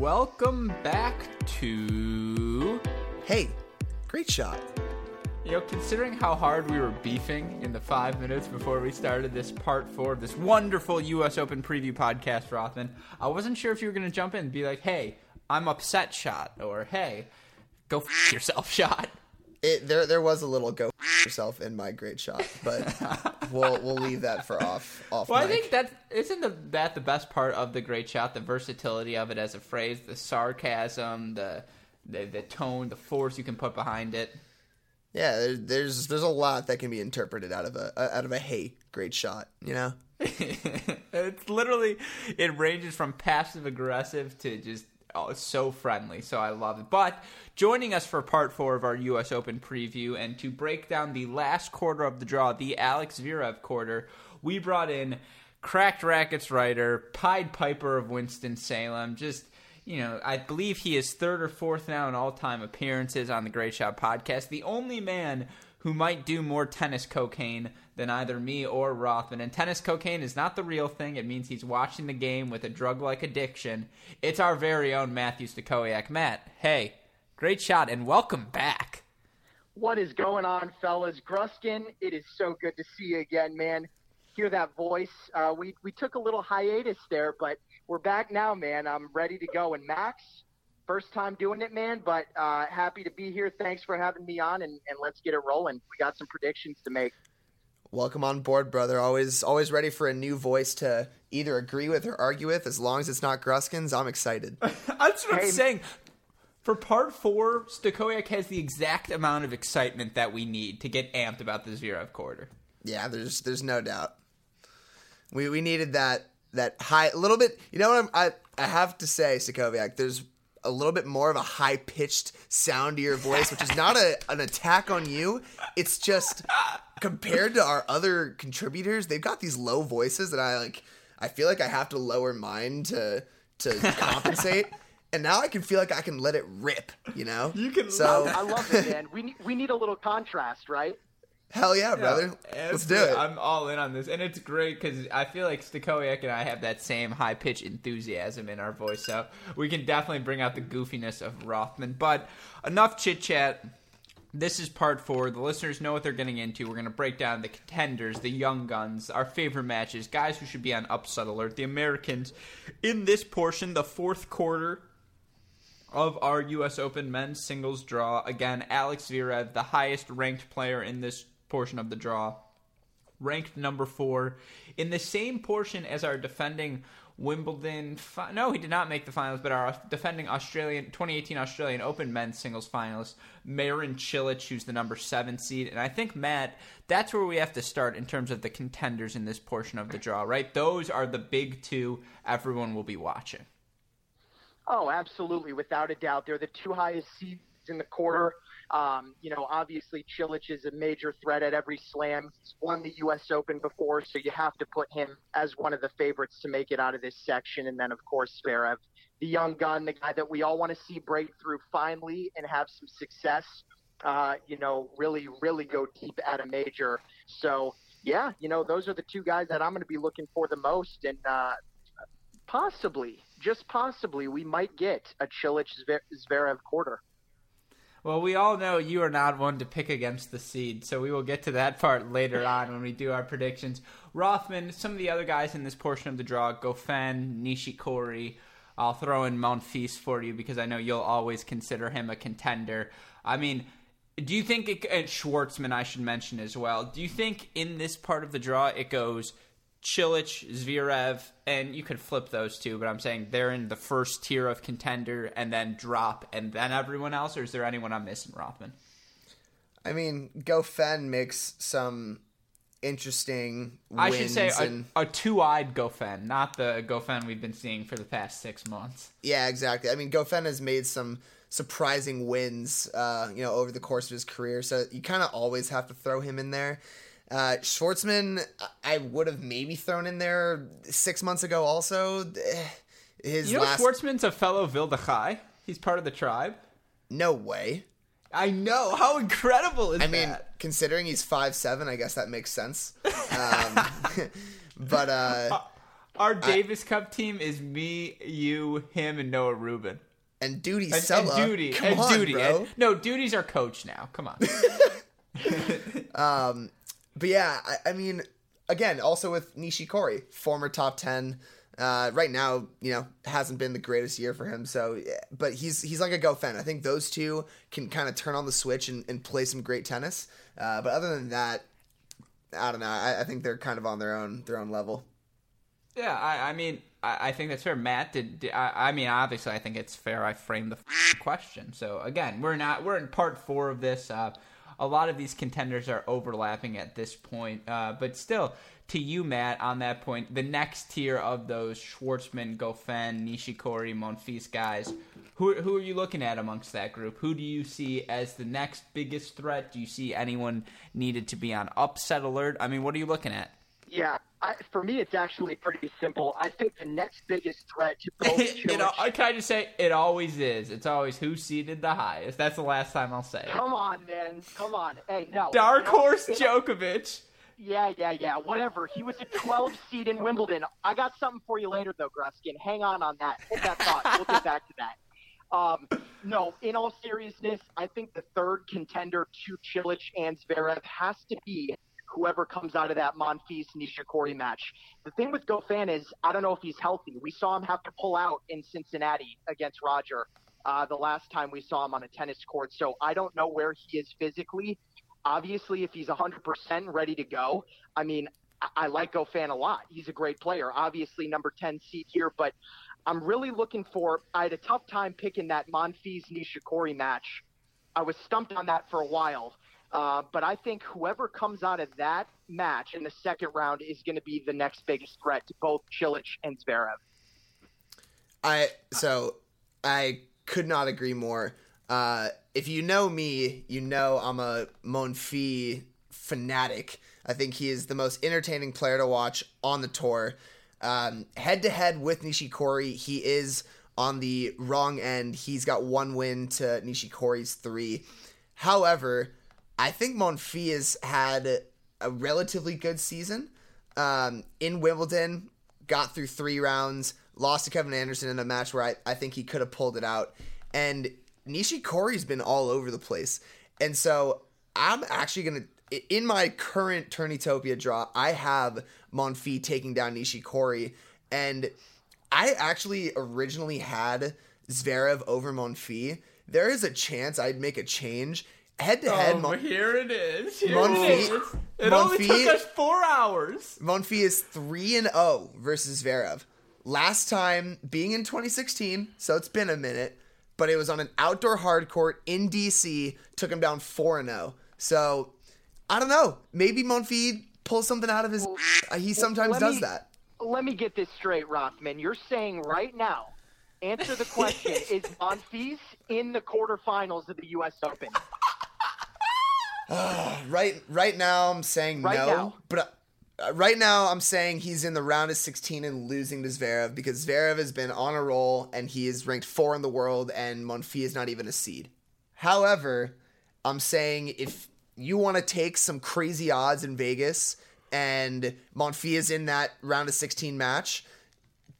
welcome back to. Hey, great shot. You know, considering how hard we were beefing in the five minutes before we started this part four of this wonderful U.S. Open preview podcast, Rothman, I wasn't sure if you were going to jump in and be like, hey, I'm upset shot, or hey, go f yourself shot. It, there, there was a little go yourself in my great shot, but we'll we'll leave that for off off. Well, mic. I think that isn't the, that the best part of the great shot, the versatility of it as a phrase, the sarcasm, the the, the tone, the force you can put behind it. yeah, there, there's there's a lot that can be interpreted out of a uh, out of a hey, great shot. You know, it's literally it ranges from passive aggressive to just oh, it's so friendly. So I love it. But joining us for part four of our U.S. Open preview and to break down the last quarter of the draw, the Alex Zverev quarter, we brought in Cracked Racquets writer, Pied Piper of Winston Salem, just. You know, I believe he is third or fourth now in all time appearances on the Great Shot podcast. The only man who might do more tennis cocaine than either me or Rothman. And tennis cocaine is not the real thing. It means he's watching the game with a drug like addiction. It's our very own Matthew Stachowiak. Matt, hey, great shot and welcome back. What is going on, fellas? Gruskin, it is so good to see you again, man. Hear that voice. Uh, we, we took a little hiatus there, but we're back now, man. I'm ready to go. And Max, first time doing it, man, but uh, happy to be here. Thanks for having me on, and, and let's get it rolling. We got some predictions to make. welcome on board, brother. Always always ready for a new voice to either agree with or argue with. As long as it's not Gruskin's, I'm excited. That's what Hey. I'm saying. For part four, Stachowiak has the exact amount of excitement that we need to get amped about the Zverev quarter. Yeah, there's there's no doubt. We we needed that that high a little bit. You know what I'm, I I have to say, Stachowiak. There's a little bit more of a high pitched sound to your voice, which is not a an attack on you. It's just compared to our other contributors, they've got these low voices that I like. I feel like I have to lower mine to to compensate. And now I can feel like I can let it rip, you know. You can So I love it, man. We need, we need a little contrast, right? Hell yeah, brother. Yeah, Let's do it. I'm all in on this, and it's great because I feel like Stachowiak and I have that same high pitch enthusiasm in our voice, so we can definitely bring out the goofiness of Rothman. But enough chit chat. This is part four. The listeners know what they're getting into. We're going to break down the contenders, the young guns, our favorite matches, guys who should be on upset alert, the Americans. In this portion, the fourth quarter of our U.S. Open men's singles draw. Again, Alex Zverev, the highest ranked player in this portion of the draw, ranked number four in the same portion as our defending Wimbledon. Fi- no, he did not make the finals, but our defending Australian 2018 Australian Open men's singles finalist Marin Cilic, who's the number seven seed. And I think Matt, that's where we have to start in terms of the contenders in this portion of the draw. Right, those are the big two everyone will be watching. Oh, absolutely, without a doubt. They're the two highest seeds in the quarter. Um, you know, obviously, Cilic is a major threat at every slam. He's won the U.S. Open before, so you have to put him as one of the favorites to make it out of this section. And then, of course, Zverev, the young gun, the guy that we all want to see break through finally and have some success. Uh, you know, really, really go deep at a major. So, yeah, you know, those are the two guys that I'm going to be looking for the most. And uh, possibly, just possibly, we might get a Cilic Zverev quarter. Well, we all know you are not one to pick against the seed, so we will get to that part later on when we do our predictions. Rothman, some of the other guys in this portion of the draw, Goffin, Nishikori. I'll throw in Monfils for you because I know you'll always consider him a contender. I mean, do you think it, and Schwartzman I should mention as well? Do you think in this part of the draw it goes Cilic, Zverev, and you could flip those two, but I'm saying they're in the first tier of contender and then drop and then everyone else, or is there anyone I'm missing, Rothman? I mean, Goffin makes some interesting wins I should say a, and a two-eyed Goffin, not the Goffin we've been seeing for the past six months. yeah, exactly. I mean, Goffin has made some surprising wins, uh, you know, over the course of his career. So you kind of always have to throw him in there. Uh, Schwartzman, I would have maybe thrown in there six months ago. Also, his You know, last Schwartzman's a fellow Vildachai. He's part of the tribe. no way. I know. How incredible is I mean, considering he's five seven, I guess that makes sense. Um, but uh, Our Davis Cup team is me, you, him, and Noah Rubin. And Dudi And, Sela. and Dudi. Come and on, Dudi. bro. And- no, Dudi's our coach now. Come on. But yeah, I, I mean, again, also with Nishikori, former top ten. Uh, right now, you know, hasn't been the greatest year for him. So, but he's he's like a Goffin. I think those two can kind of turn on the switch and, and play some great tennis. Uh, but other than that, I don't know. I, I think they're kind of on their own their own level. Yeah, I, I mean, I, I think that's fair. Matt did. did- I, mean, obviously, I think it's fair. I framed the question. So again, we're not. We're in part four of this. Uh, a lot of these contenders are overlapping at this point, uh, but still, to you, Matt, on that point, the next tier of those Schwartzman, Goffin, Nishikori, Monfils guys. Who, who are you looking at amongst that group? Who do you see as the next biggest threat? Do you see anyone needed to be on upset alert? I mean, what are you looking at? Yeah, I, for me, it's actually pretty simple. I think the next biggest threat to both al- Cilic- I kind of say it always is. It's always who seeded the highest. That's the last time I'll say it. Come on, man. Come on. Hey, no. Dark No, horse it- Djokovic. Yeah, yeah, yeah. Whatever. He was a 12 seed in Wimbledon. I got something for you later, though, Gruskin. Hang on on that. Hold that thought. We'll get back to that. Um, no, in all seriousness, I think the third contender to Cilic and Zverev has to be whoever comes out of that Monfils Nishikori match. The thing with Goffin is I don't know if he's healthy. We saw him have to pull out in Cincinnati against Roger uh, the last time we saw him on a tennis court. So I don't know where he is physically. Obviously, if he's 100% ready to go, I mean, I, I like Goffin a lot. He's a great player. Obviously, number 10 seed here, but I'm really looking for. I had a tough time picking that Monfils Nishikori match. I was stumped on that for a while. Uh, but I think whoever comes out of that match in the second round is going to be the next biggest threat to both Cilic and Zverev. I so I could not agree more. Uh, if you know me, you know I'm a Monfi fanatic. I think he is the most entertaining player to watch on the tour. Head to head with Nishikori, he is on the wrong end. He's got one win to Nishikori's three. However, I think Monfi has had a relatively good season um, in Wimbledon. Got through three rounds, lost to Kevin Anderson in a match where I, I think he could have pulled it out. And Nishikori's been all over the place. And so I'm actually going to, in my current Turnitopia draw, I have Monfi taking down Nishikori. And I actually originally had Zverev over Monfi. There is a chance I'd make a change. Head to head, Oh, here it is. Here Monfils- it is. It only Monfils- took us four hours. Monfi is 3 and 0 versus Zverev. Last time being in 2016, so it's been a minute, but it was on an outdoor hard court in DC, took him down 4 and 0. So, I don't know. Maybe Monfi pulls something out of his uh, he sometimes let does me- that. Let me get this straight, Rothman. You're saying right now, answer the question: Is Monfils in the quarterfinals of the U.S. Open? Right right now I'm saying Right no, now. but uh, right now I'm saying he's in the round of 16 and losing to Zverev because Zverev has been on a roll and he is ranked 4 in the world and Monfi is not even a seed. However, I'm saying if you want to take some crazy odds in Vegas and Monfi is in that round of 16 match,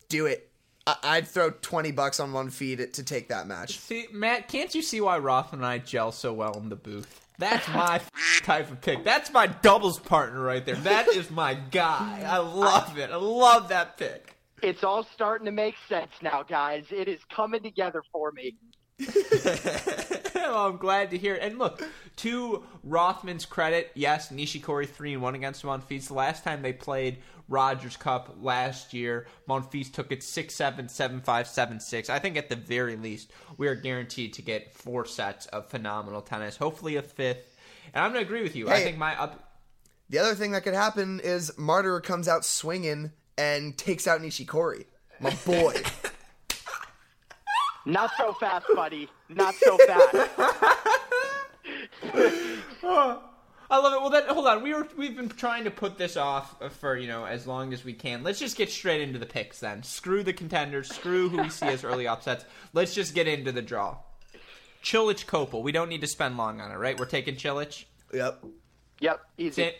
do it. I- I'd throw 20 bucks on Monfi to, to take that match. See, Matt, can't you see why Roth and I gel so well in the booth? That's my type of pick. That's my doubles partner right there. That is my guy. I love it. I love that pick. It's all starting to make sense now, guys. It is coming together for me. well, I'm glad to hear it. And look, to Rothman's credit, yes, Nishikori three and one against Monfils. The last time they played Rogers Cup last year, Monfils took it six seven, seven five, seven six. I think at the very least, we are guaranteed to get four sets of phenomenal tennis. Hopefully a fifth. And I'm gonna agree with you. I think my up. The other thing that could happen is Marterer comes out swinging and takes out Nishikori. My boy. Not so fast, buddy. Not so fast. I love it. Well, then hold on. We were we've been trying to put this off for you know as long as we can. Let's just get straight into the picks then. Screw the contenders. Screw who we see as early upsets. Let's just get into the draw. Cilic Copil. We don't need to spend long on it, right? We're taking Cilic. yep. Yep, easy. San-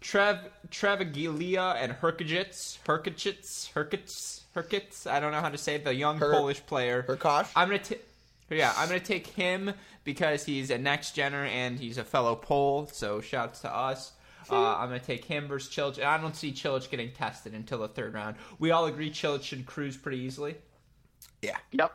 Trev Travaglia and Herkajits, Herkajits, Herkits, Herkits. I don't know how to say it. The young Her- Polish player. Herkosh? I'm gonna t- yeah, I'm gonna take him because he's a next gener and he's a fellow Pole. So shouts to us. Uh, I'm gonna take him versus Cilic. I don't see Cilic getting tested until the third round. We all agree Cilic should cruise pretty easily. Yeah. Yep.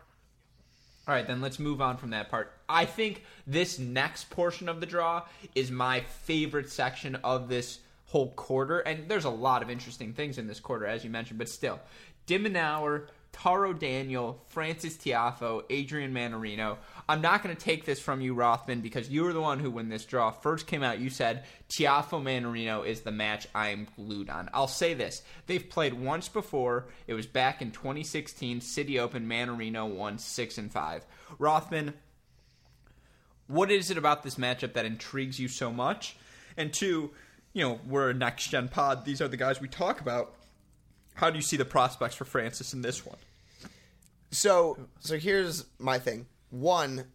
All right, then let's move on from that part. I think this next portion of the draw is my favorite section of this whole quarter, and there's a lot of interesting things in this quarter, as you mentioned, but still. de Minaur, Taro Daniel, Francis Tiafoe, Adrian Mannarino. I'm not going to take this from you, Rothman, because you were the one who, when this draw first came out, you said Tiafoe Mannarino is the match I'm glued on. I'll say this: they've played once before. It was back in 2016, City Open. Mannarino won six and five. Rothman, what is it about this matchup that intrigues you so much? And two, you know, we're a next gen pod. These are the guys we talk about. How do you see the prospects for Francis in this one? So so here's my thing. One,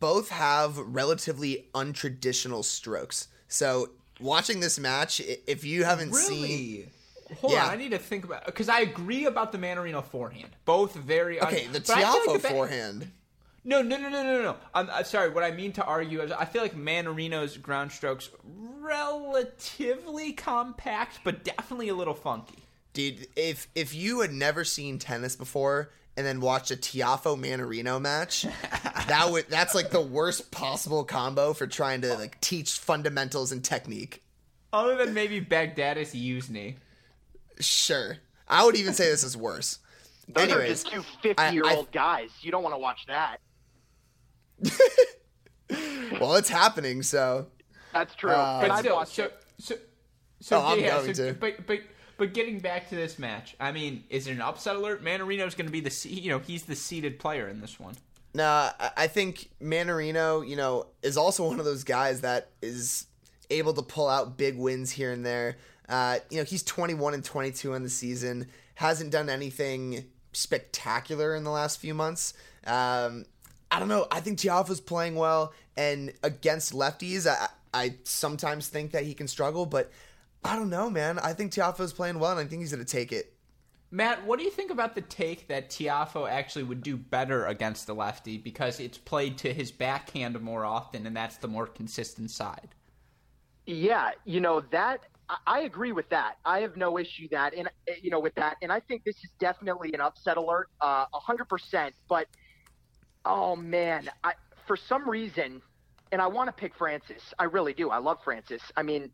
both have relatively untraditional strokes. So watching this match, if you haven't seen Hold Yeah. on, I need to think about because I agree about the Mannarino forehand. Both very un- Okay, the but I Tiafoe like the ba- forehand. No, no, no, no, no, no. I'm, I'm sorry. What I mean to argue is I feel like Mannarino's ground strokes relatively compact, but definitely a little funky. Dude, if if you had never seen tennis before and then watched a Tiafoe Mannarino match, that would that's like the worst possible combo for trying to like teach fundamentals and technique. Other than maybe Baghdatis Youzhny. Sure. I would even say this is worse. Those Anyways, are just two 50 year old guys. You don't want to watch that. well, it's happening, so That's true. Uh, But I've still, watched so, it. so, so, Oh, I'm yeah, going so- to. But, but, but getting back to this match, I mean, is it an upset alert? Mannarino's going to be the, you know, he's the seeded player in this one. Nah, I- think Mannarino, you know, is also one of those guys that is able to pull out big wins here and there. Uh, you know, he's 21 and 22 on the season, hasn't done anything spectacular in the last few months. Um, I don't know. I think Tiafoe's playing well, and against lefties, I, I sometimes think that he can struggle, but I don't know, man. I think Tiafoe's playing well, and I think he's going to take it. Matt, what do you think about the take that Tiafoe actually would do better against the lefty because it's played to his backhand more often, and that's the more consistent side? Yeah, you know that I- I agree with that. I have no issue that, and uh, you know with that, and I think this is definitely an upset alert, uh, a hundred percent. But oh man, I for some reason, and I want to pick Francis. I really do. I love Francis. I mean,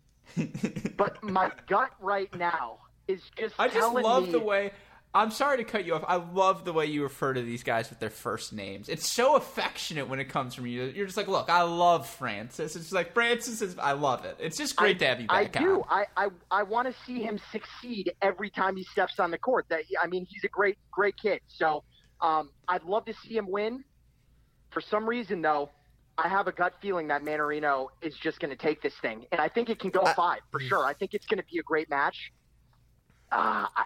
but my gut right now is just I just telling love me, the way. I'm sorry to cut you off. I love the way you refer to these guys with their first names. It's so affectionate when it comes from you. You're just like, look, I love Francis. It's like Francis is. I love it. It's just great I, to have you back. I do. on. I, I, I want to see him succeed every time he steps on the court. That I mean, he's a great, great kid. So um, I'd love to see him win. For some reason, though, I have a gut feeling that Mannarino is just going to take this thing, and I think it can go I- five for sure. I think it's going to be a great match. Uh, I,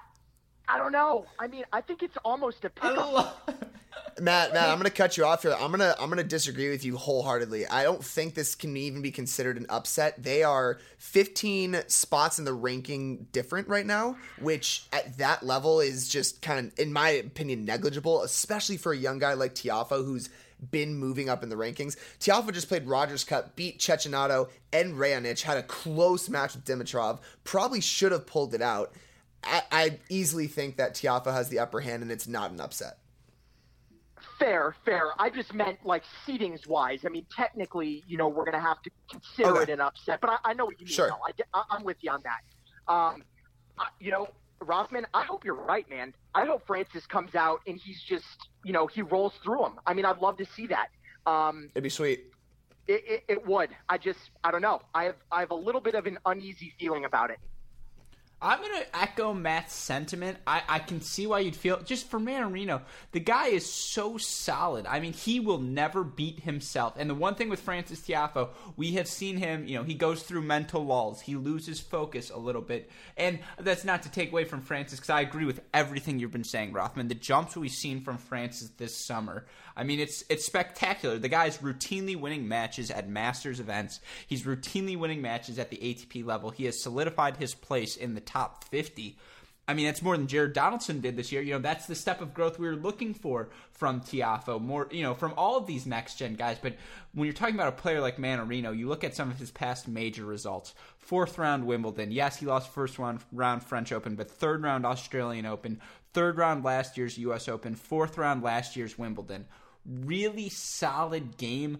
I don't know. I mean, I think it's almost a pick. love. Matt, Matt, I'm gonna cut you off here. I'm gonna I'm gonna disagree with you wholeheartedly. I don't think this can even be considered an upset. They are 15 spots in the ranking different right now, which at that level is just kind of, in my opinion, negligible, especially for a young guy like Tiafoe who's been moving up in the rankings. Tiafoe just played Rogers Cup, beat Cecchinato and Raonic, had a close match with Dimitrov, probably should have pulled it out. I, I easily think that Tiafoe has the upper hand and it's not an upset. Fair, fair. I just meant like seedings wise. I mean, technically, you know, we're going to have to consider Okay. it an upset, but I, I know what you mean. Sure. though. I, I, I'm with you on that. Um, you know, Rothman, I hope you're right, man. I hope Francis comes out and he's just, you know, he rolls through them. I mean, I'd love to see that. Um, It'd be sweet. it, it, it would. I just, I don't know. I have, I have a little bit of an uneasy feeling about it. I'm gonna echo Matt's sentiment. I, I can see why you'd feel just for Mannarino, the guy is so solid. I mean, he will never beat himself. And the one thing with Francis Tiafoe, we have seen him, you know, he goes through mental lulls. He loses focus a little bit. And that's not to take away from Francis, because I agree with everything you've been saying, Rothman. The jumps we've seen from Francis this summer. I mean, it's it's spectacular. The guy's routinely winning matches at Masters events. He's routinely winning matches at the ATP level. He has solidified his place in the top 50. I mean, that's more than Jared Donaldson did this year. You know, that's the step of growth we were looking for from Tiafoe, more, you know, from all of these next gen guys. But when you're talking about a player like Mannarino, you look at some of his past major results. Fourth round Wimbledon. Yes, he lost first round, round French Open, but third round Australian Open, third round last year's US Open, fourth round last year's Wimbledon. Really solid game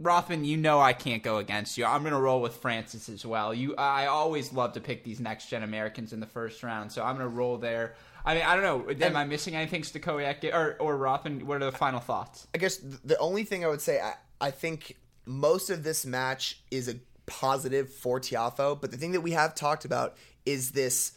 Rothman, you know I can't go against you. I'm going to roll with Francis as well. You, I always love to pick these next gen Americans in the first round, so I'm going to roll there. I mean, I don't know. Am I missing anything, Stachowiak or or Rothman? What are the final thoughts? I guess the only thing I would say, I, I think most of this match is a positive for Tiafoe, but the thing that we have talked about is this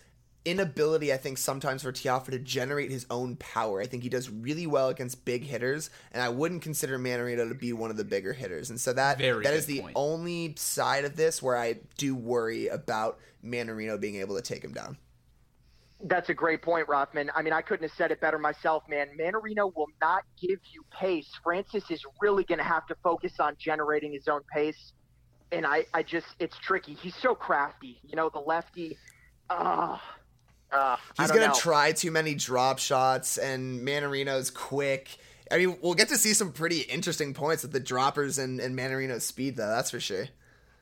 inability, I think, sometimes for Tiafoe to generate his own power. I think he does really well against big hitters, and I wouldn't consider Mannarino to be one of the bigger hitters. And so that Very that good is the point. only side of this where I do worry about Mannarino being able to take him down. That's a great point, Rothman. I mean, I couldn't have said it better myself, man. Mannarino will not give you pace. Francis is really going to have to focus on generating his own pace. And I, I just, it's tricky. He's so crafty. You know, the lefty, uh, uh, He's going gonna try too many drop shots, and Mannarino's quick. I mean, we'll get to see some pretty interesting points with the droppers and, and Mannarino's speed, though. That's for sure.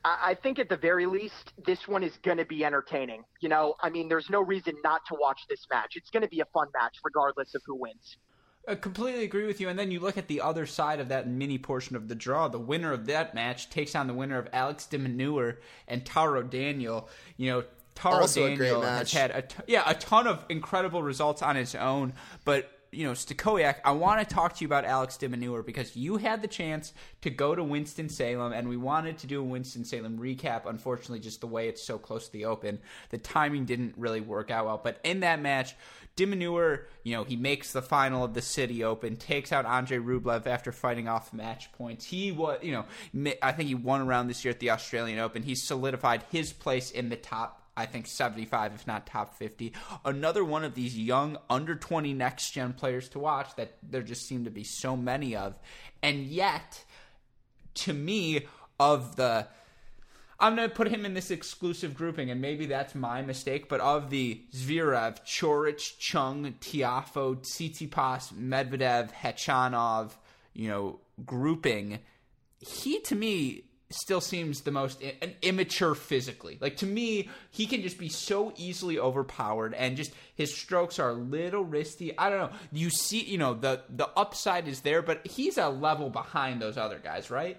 I I think at the very least, this one is going to be entertaining. You know, I mean, there's no reason not to watch this match. It's going to be a fun match, regardless of who wins. I completely agree with you. And then you look at the other side of that mini portion of the draw. The winner of that match takes on the winner of Alex de Minaur and Taro Daniel. You know, Taro Also a great Daniel has had a t- yeah a ton of incredible results on his own, but. You know, Stachowiak, I want to talk to you about Alex de Minaur because you had the chance to go to Winston-Salem, and we wanted to do a Winston-Salem recap. Unfortunately, just the way it's so close to the Open, the timing didn't really work out well. But in that match, de Minaur, you know, he makes the final of the City Open, takes out Andre Rublev after fighting off match points. He was, you know, I think he won around this year at the Australian Open. He solidified his place in the top I think 75, if not top 50. Another one of these young, under 20 next gen players to watch that there just seem to be so many of. And yet, to me, of the. I'm going to put him in this exclusive grouping, and maybe that's my mistake, but of the Zverev, Coric, Chung, Tiafoe, Tsitsipas, Medvedev, Khachanov, you know, grouping, he to me still seems the most immature physically. Like to me, he can just be so easily overpowered, and just his strokes are a little risky. I don't know. You see, you know, the the upside is there, but he's a level behind those other guys, right?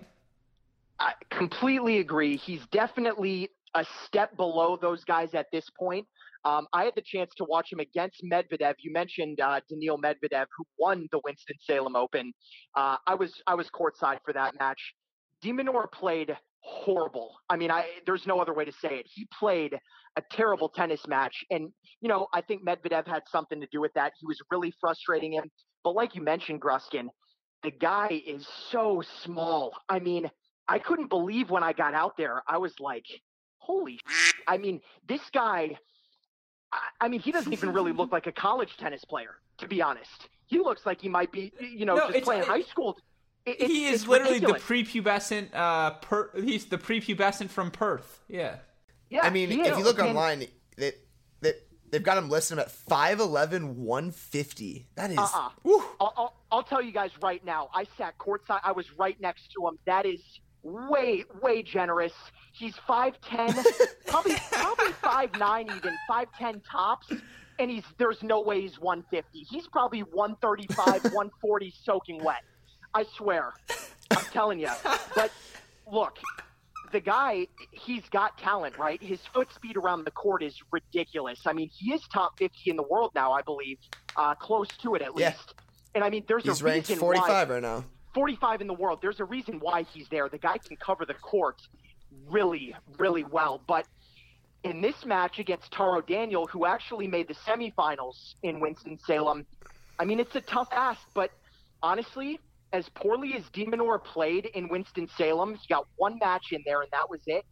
I completely agree. He's definitely a step below those guys at this point. Um, I had the chance to watch him against Medvedev. You mentioned uh, Daniil Medvedev, who won the Winston Salem Open. Uh, I was I was courtside for that match. Demonor played horrible. I mean, I there's no other way to say it. He played a terrible tennis match, and you know I think Medvedev had something to do with that. He was really frustrating him. But like you mentioned, Gruskin, the guy is so small. I mean, I couldn't believe when I got out there. I was like, holy. I mean, this guy. I- mean, he doesn't even really look like a college tennis player, to be honest. He looks like he might be, you know, No, just playing high school. It- it's- he is it's literally ridiculous. the prepubescent. Uh, per, he's the prepubescent from Perth. Yeah. Yeah, I mean, he if you look And- online, they, they, they've got him listed at 5'11, 150. That is. Uh-uh. I'll, I'll, I'll tell you guys right now. I sat courtside. I was right next to him. That is way, way generous. He's five ten, probably probably five nine, even five ten tops, and he's there's no way he's one fifty. He's probably one thirty five, one forty, soaking wet. I swear. I'm telling you. But look, the guy, he's got talent, right? His foot speed around the court is ridiculous. I mean, he is top 50 in the world now, I believe, uh, close to it at Yeah. least. And I mean, there's He's a ranked reason 45 why right now. 45 in the world. There's a reason why he's there. The guy can cover the court really, really well. But in this match against Taro Daniel, who actually made the semifinals in Winston-Salem, I mean, it's a tough ask, but honestly, as poorly as de Minaur played in Winston-Salem, he got one match in there, and that was it.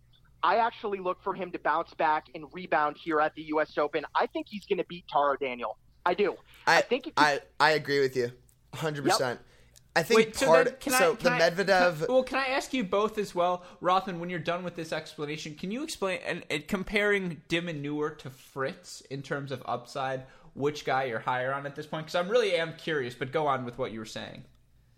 I actually look for him to bounce back and rebound here at the U.S. Open. I think he's going to beat Taro Daniel. I do. I, I think. It I I agree with you, hundred percent. I think Wait, so part. then can so I, can the I- Medvedev. can- well, can I ask you both as well, Rothman? When you're done with this explanation, can you explain and, and comparing de Minaur to Fritz in terms of upside? Which guy you're higher on at this point? Because I'm really am curious. But go on with what you were saying.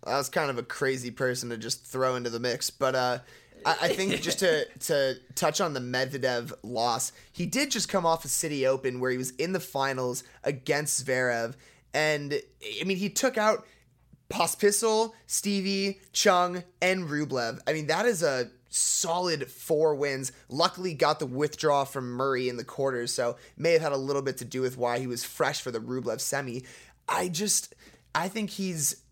I was kind of a crazy person to just throw into the mix, but uh, I, I think just to to touch on the Medvedev loss, he did just come off a City Open where he was in the finals against Zverev, and I mean he took out Pospisil, Stevie, Chung, and Rublev. I mean that is a solid four wins. Luckily, got the withdrawal from Murray in the quarters, so may have had a little bit to do with why he was fresh for the Rublev semi. I just, I think he's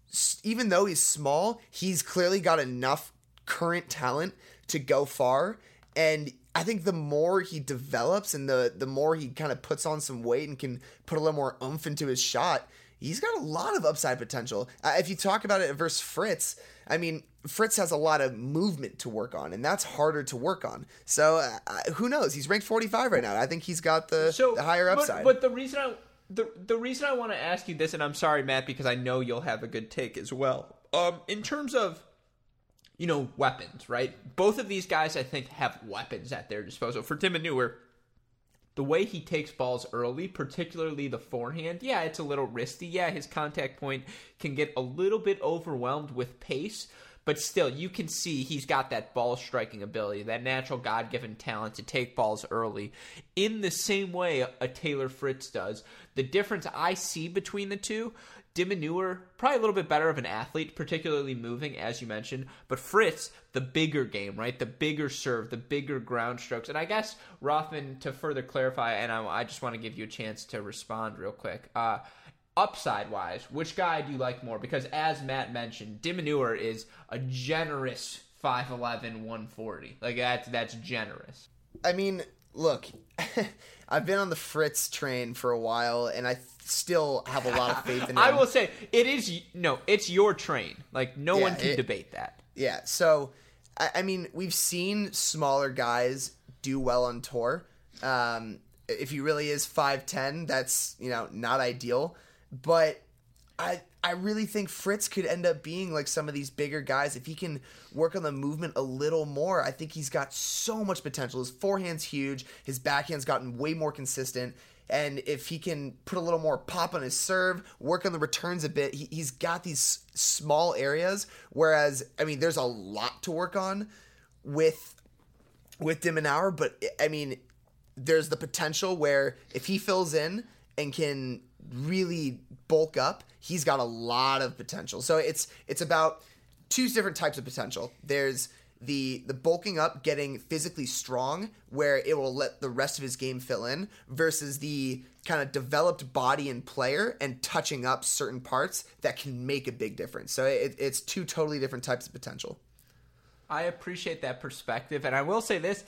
even though he's small, he's clearly got enough current talent to go far. And I think the more he develops and the the more he kind of puts on some weight and can put a little more oomph into his shot, he's got a lot of upside potential. Uh, if you talk about it versus Fritz, I mean, Fritz has a lot of movement to work on, and that's harder to work on. So uh, uh, who knows? He's ranked 45 right now. I think he's got the, So the higher but- upside. But, the reason I the the reason I want to ask you this, and I'm sorry, Matt, because I know you'll have a good take as well. Um, in terms of you know weapons, right? Both of these guys, I think, have weapons at their disposal. For de Minaur, the way he takes balls early, particularly the forehand, yeah, it's a little risky. Yeah, his contact point can get a little bit overwhelmed with pace, but still, you can see he's got that ball striking ability, that natural God given talent to take balls early in the same way a Taylor Fritz does. The difference I see between the two. de Minaur, probably a little bit better of an athlete, particularly moving, as you mentioned. But Fritz, the bigger game, right? The bigger serve, the bigger ground strokes. And I guess, Rothman, to further clarify, and I, I just want to give you a chance to respond real quick. Uh, upside wise, which guy do you like more? Because as Matt mentioned, de Minaur is a generous 5'11, 140. Like, that's, that's generous. I mean, look, I've been on the Fritz train for a while, and I still have a lot of faith in him. I will say, it is, no, it's your train. Like, no Yeah, one can it- debate that. Yeah, so I, I mean, we've seen smaller guys do well on tour. Um, if he really is five ten, that's you know not ideal. But I I really think Fritz could end up being like some of these bigger guys if he can work on the movement a little more. I think he's got so much potential. His forehand's huge. His backhand's gotten way more consistent. And if he can put a little more pop on his serve, work on the returns a bit, he, he's got these small areas. Whereas, I mean, there's a lot to work on with with de Minaur, but I mean, there's the potential where if he fills in and can really bulk up, he's got a lot of potential. So it's it's about two different types of potential. There's the the bulking up, getting physically strong, where it will let the rest of his game fill in, versus the kind of developed body and player and touching up certain parts that can make a big difference. So it, it's two totally different types of potential. I appreciate that perspective, and I will say this: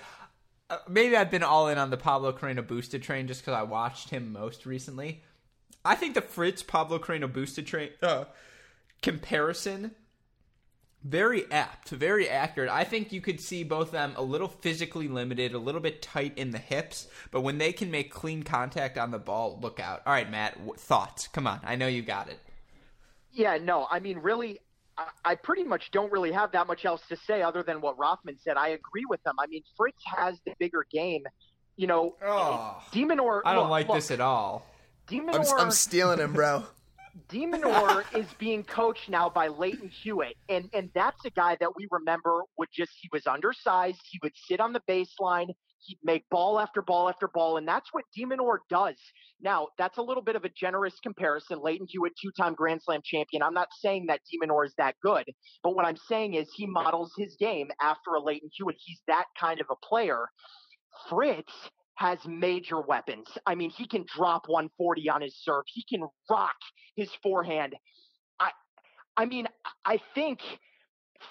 uh, maybe I've been all in on the Pablo Carreno Busta train just because I watched him most recently. I think the Fritz Pablo Carreno Busta train uh, comparison very apt, very accurate. I think you could see both of them a little physically limited, a little bit tight in the hips, but when they can make clean contact on the ball, look out. All right, Matt, w- thoughts? Come on, I know you got it. Yeah, no, I mean, really, I, I pretty much don't really have that much else to say other than what Rothman said. I agree with them. I mean, Fritz has the bigger game. You know, Oh, de Minaur. I don't look, like look, this at all. Demonor, I'm, I'm stealing him, bro. de Minaur is being coached now by Lleyton Hewitt, and and that's a guy that we remember would just he was undersized. He would sit on the baseline. He'd make ball after ball after ball, and that's what de Minaur does. Now, that's a little bit of a generous comparison. Lleyton Hewitt, two-time Grand Slam champion. I'm not saying that de Minaur is that good, but what I'm saying is he models his game after a Lleyton Hewitt. He's that kind of a player. Fritz has major weapons. I mean, he can drop 140 on his serve. He can rock his forehand. I I mean, I think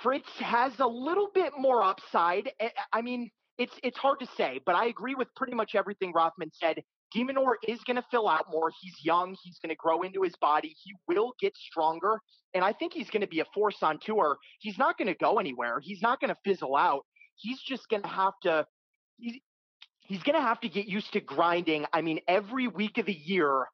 Fritz has a little bit more upside. I- mean, it's it's hard to say, but I agree with pretty much everything Rothman said. de Minaur is going to fill out more. He's young. He's going to grow into his body. He will get stronger. And I think he's going to be a force on tour. He's not going to go anywhere. He's not going to fizzle out. He's just going to have to, he's going to have to get used to grinding. I mean, every week of the year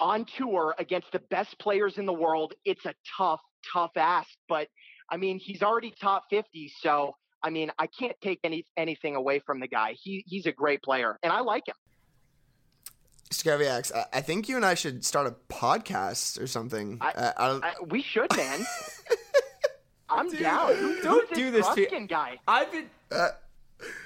on tour against the best players in the world, it's a tough, tough ask. But I mean, he's already top 50. So, I mean, I can't take any anything away from the guy. He he's a great player, and I like him. Scaviax, I, I think you and I should start a podcast or something. I, Uh, I I, we should, man. I'm Dude, down. Who- don't who's do this this to- Ruskin guy. I've been. uh,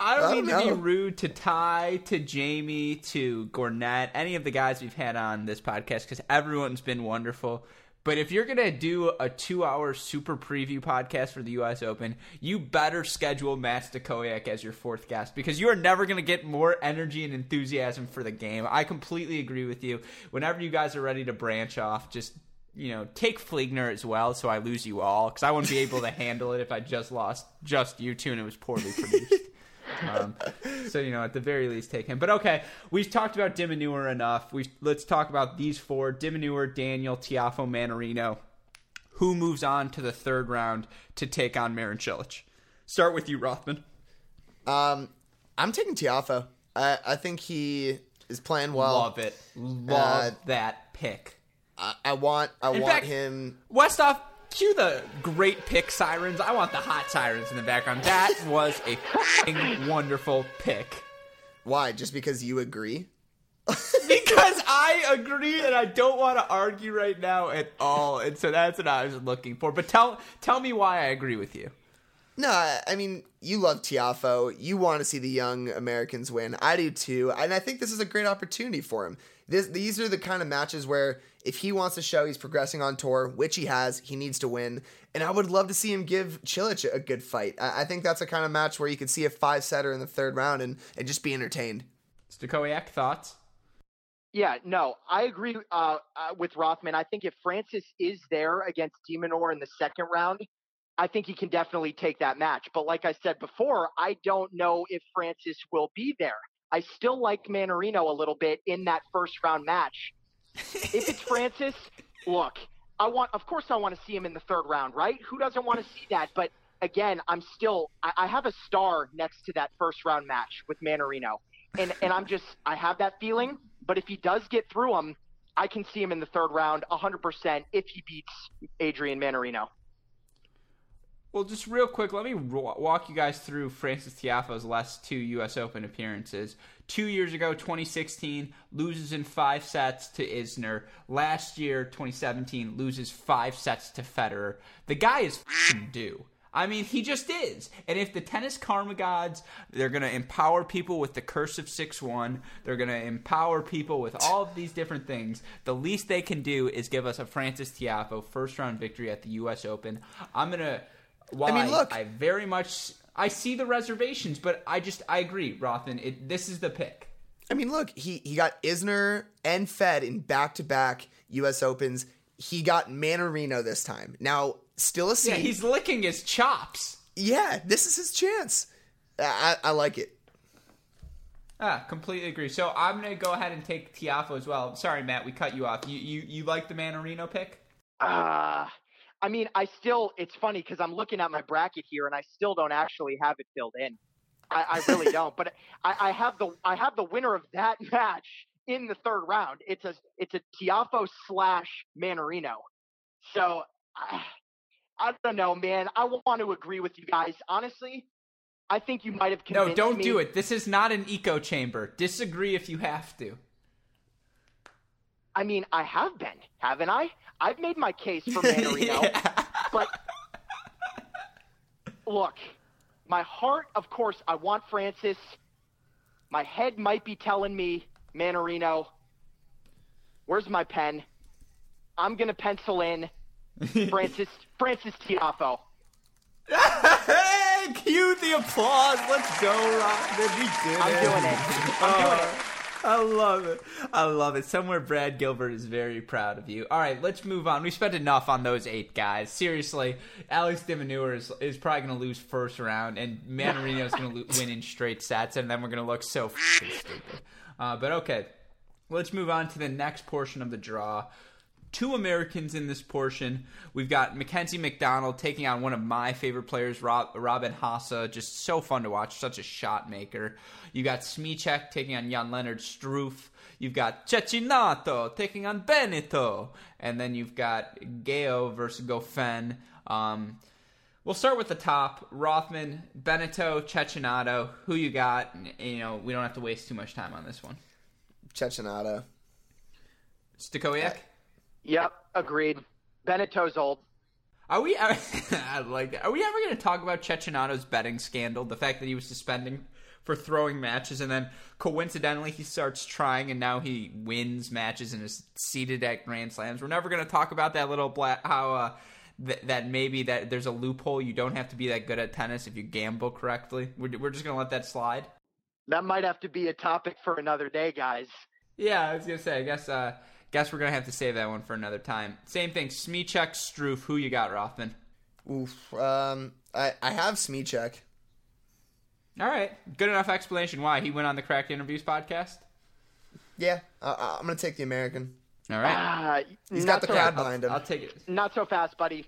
I don't I mean don't to be rude to Ty, to Jamie, to Gornett, any of the guys we've had on this podcast because everyone's been wonderful. But if you're gonna do a two-hour super preview podcast for the U.S. Open, you better schedule Matt Stachowiak as your fourth guest because you are never gonna get more energy and enthusiasm for the game. I completely agree with you. Whenever you guys are ready to branch off, just you know, take Fligner as well, so I lose you all because I wouldn't be able to handle it if I just lost just you two and it was poorly produced. Um, so you know, at the very least, take him. But okay, we've talked about de Minaur enough. We let's talk about these four: de Minaur, Daniel, Tiafoe, Mannarino. Who moves on to the third round to take on Marin Cilic? Start with you, Rothman. um, I'm taking Tiafoe. I, I think he is playing well. Love it. Love uh, that pick. I, I want I In want fact- him. Westhoff, cue the great pick sirens. I want the hot sirens in the background. That was a f***ing wonderful pick. Why? Just because you agree? Because I agree and I don't want to argue right now at all. And so that's what I was looking for. But tell tell me why I agree with you. No, I, I mean you love Tiafoe. You want to see the young Americans win. I do too, and I think this is a great opportunity for him. This, these are the kind of matches where if he wants to show he's progressing on tour, which he has, he needs to win. And I would love to see him give Cilic a good fight. I, I think that's a kind of match where you could see a five setter in the third round and, and just be entertained. Stachowiak, thoughts? Yeah, no, I agree uh, uh, with Rothman. I think if Francis is there against de Minaur in the second round, I think he can definitely take that match. But like I said before, I don't know if Francis will be there. I still like Mannarino a little bit in that first round match. if it's Francis, look, I want, of course, I want to see him in the third round, right? Who doesn't want to see that? But again, I'm still, I, I have a star next to that first round match with Mannarino, and and I'm just, I have that feeling. But if he does get through him, I can see him in the third round 100% if he beats Adrian Mannarino. Well, just real quick, let me walk you guys through Francis Tiafoe's last two U.S. Open appearances. Two years ago, 2016, loses in five sets to Isner. Last year, 2017, loses five sets to Federer. The guy is due. I mean, he just is. And if the tennis karma gods, they're going to empower people with the curse of 6-1. They're going to empower people with all of these different things. The least they can do is give us a Francis Tiafoe first round victory at the U.S. Open. I'm going to while I mean, look- I very much I see the reservations, but I just I agree, Rothman. It, this is the pick. I mean, look, he, he got Isner and Fed in back to back U.S. Opens. He got Mannarino this time. Now, still a Yeah, seed. he's licking his chops. yeah, this is his chance. I, I like it. Ah, completely agree. So I'm gonna go ahead and take Tiafoe as well. Sorry, Matt, we cut you off. You you you like the Mannarino pick? Uh, I mean, I still, it's funny because I'm looking at my bracket here and I still don't actually have it filled in. I, I really don't. But I, I have the I have the winner of that match in the third round. It's a it's a Tiafoe slash Mannarino. So I, I don't know, man. I want to agree with you guys. Honestly, I think you might have No, don't me. do it. This is not an eco chamber. Disagree if you have to. I mean, I have been, haven't I? I've made my case for Mannarino. Yeah. But look, my heart, of course, I want Francis. My head might be telling me Mannarino. Where's my pen? I'm gonna pencil in Francis Francis Tiafoe. Hey, cue the applause. Let's go, Rothman. We did I'm it. doing it. I'm doing it. Uh, I love it. I love it. Somewhere Brad Gilbert is very proud of you. All right, let's move on. We spent enough on those eight guys. Seriously, Alex de is, is probably going to lose first round, and Mannarino is going to win in straight sets, and then we're going to look so stupid. Uh, but okay, let's move on to the next portion of the draw two Americans in this portion. We've got Mackenzie McDonald taking on one of my favorite players, Rob, Robin Haase. Just so fun to watch, such a shot maker. You got Smyczek taking on Jan Lennard Struff. You've got Cecchinato taking on Benito. And then you've got Gao versus Goffin. Um, we'll start with the top. Rothman, Benito, Cecchinato. Who you got? You know, we don't have to waste too much time on this one. Cecchinato. Stachowiak? Yep, agreed. Benneteau's old. Are we? I like that. Are we ever going to talk about Cecchinato's betting scandal? The fact that he was suspending for throwing matches, and then coincidentally he starts trying, and now he wins matches and is seated at Grand Slams. We're never going to talk about that little black how uh, th- that maybe that there's a loophole. You don't have to be that good at tennis if you gamble correctly. We're, we're just going to let that slide. That might have to be a topic for another day, guys. Yeah, I was gonna say. I guess. Uh, guess we're gonna have to save that one for another time. Same thing. Smyczek, Struff. Who you got, Rothman? Oof. Um, I I have Smyczek. All right, good enough explanation why he went on the Cracked Interviews podcast. Yeah, uh, I'm gonna take the American. All right, Ah, He's not got the so, crowd behind him. I'll take it. Not so fast, buddy.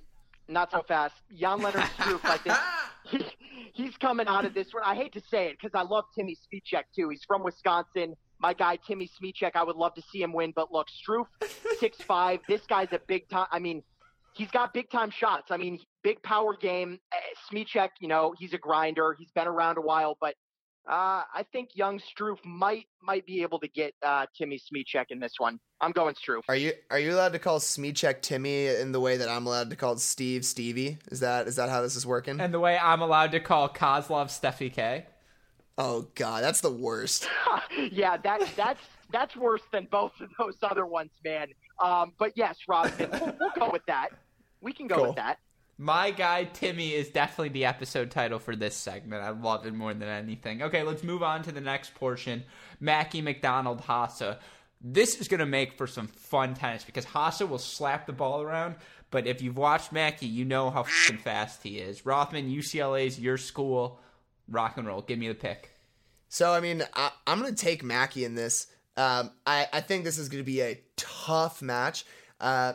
Not so fast. Jan Lennard Struff, I think he, he's coming out of this one. I hate to say it because I love Timmy Smyczek too. He's from Wisconsin. My guy Timmy Smyczek, I would love to see him win, but look, Struff, six five. This guy's a big time. I mean, he's got big time shots. I mean, big power game. Uh, Smyczek, you know, he's a grinder. He's been around a while, but uh, I think young Struff might might be able to get uh, Timmy Smyczek in this one. I'm going Struff. Are you are you allowed to call Smyczek Timmy in the way that I'm allowed to call Steve Stevie? Is that is that how this is working? And the way I'm allowed to call Kozlov Steffi K. oh God, that's the worst. yeah, that that's that's worse than both of those other ones, man. Um, but yes, Robin, we'll, we'll go with that. We can go Cool. with that. My guy Timmy is definitely the episode title for this segment. I love it more than anything. Okay, let's move on to the next portion. Mackie McDonald Hassa. This is going to make for some fun tennis because Hassa will slap the ball around, but if you've watched Mackie, you know how fing fast he is. Rothman, UCLA's your school. Rock and roll. Give me the pick. So I mean, I, I'm gonna take Mackie in this. Um, I I think this is gonna be a tough match. Uh,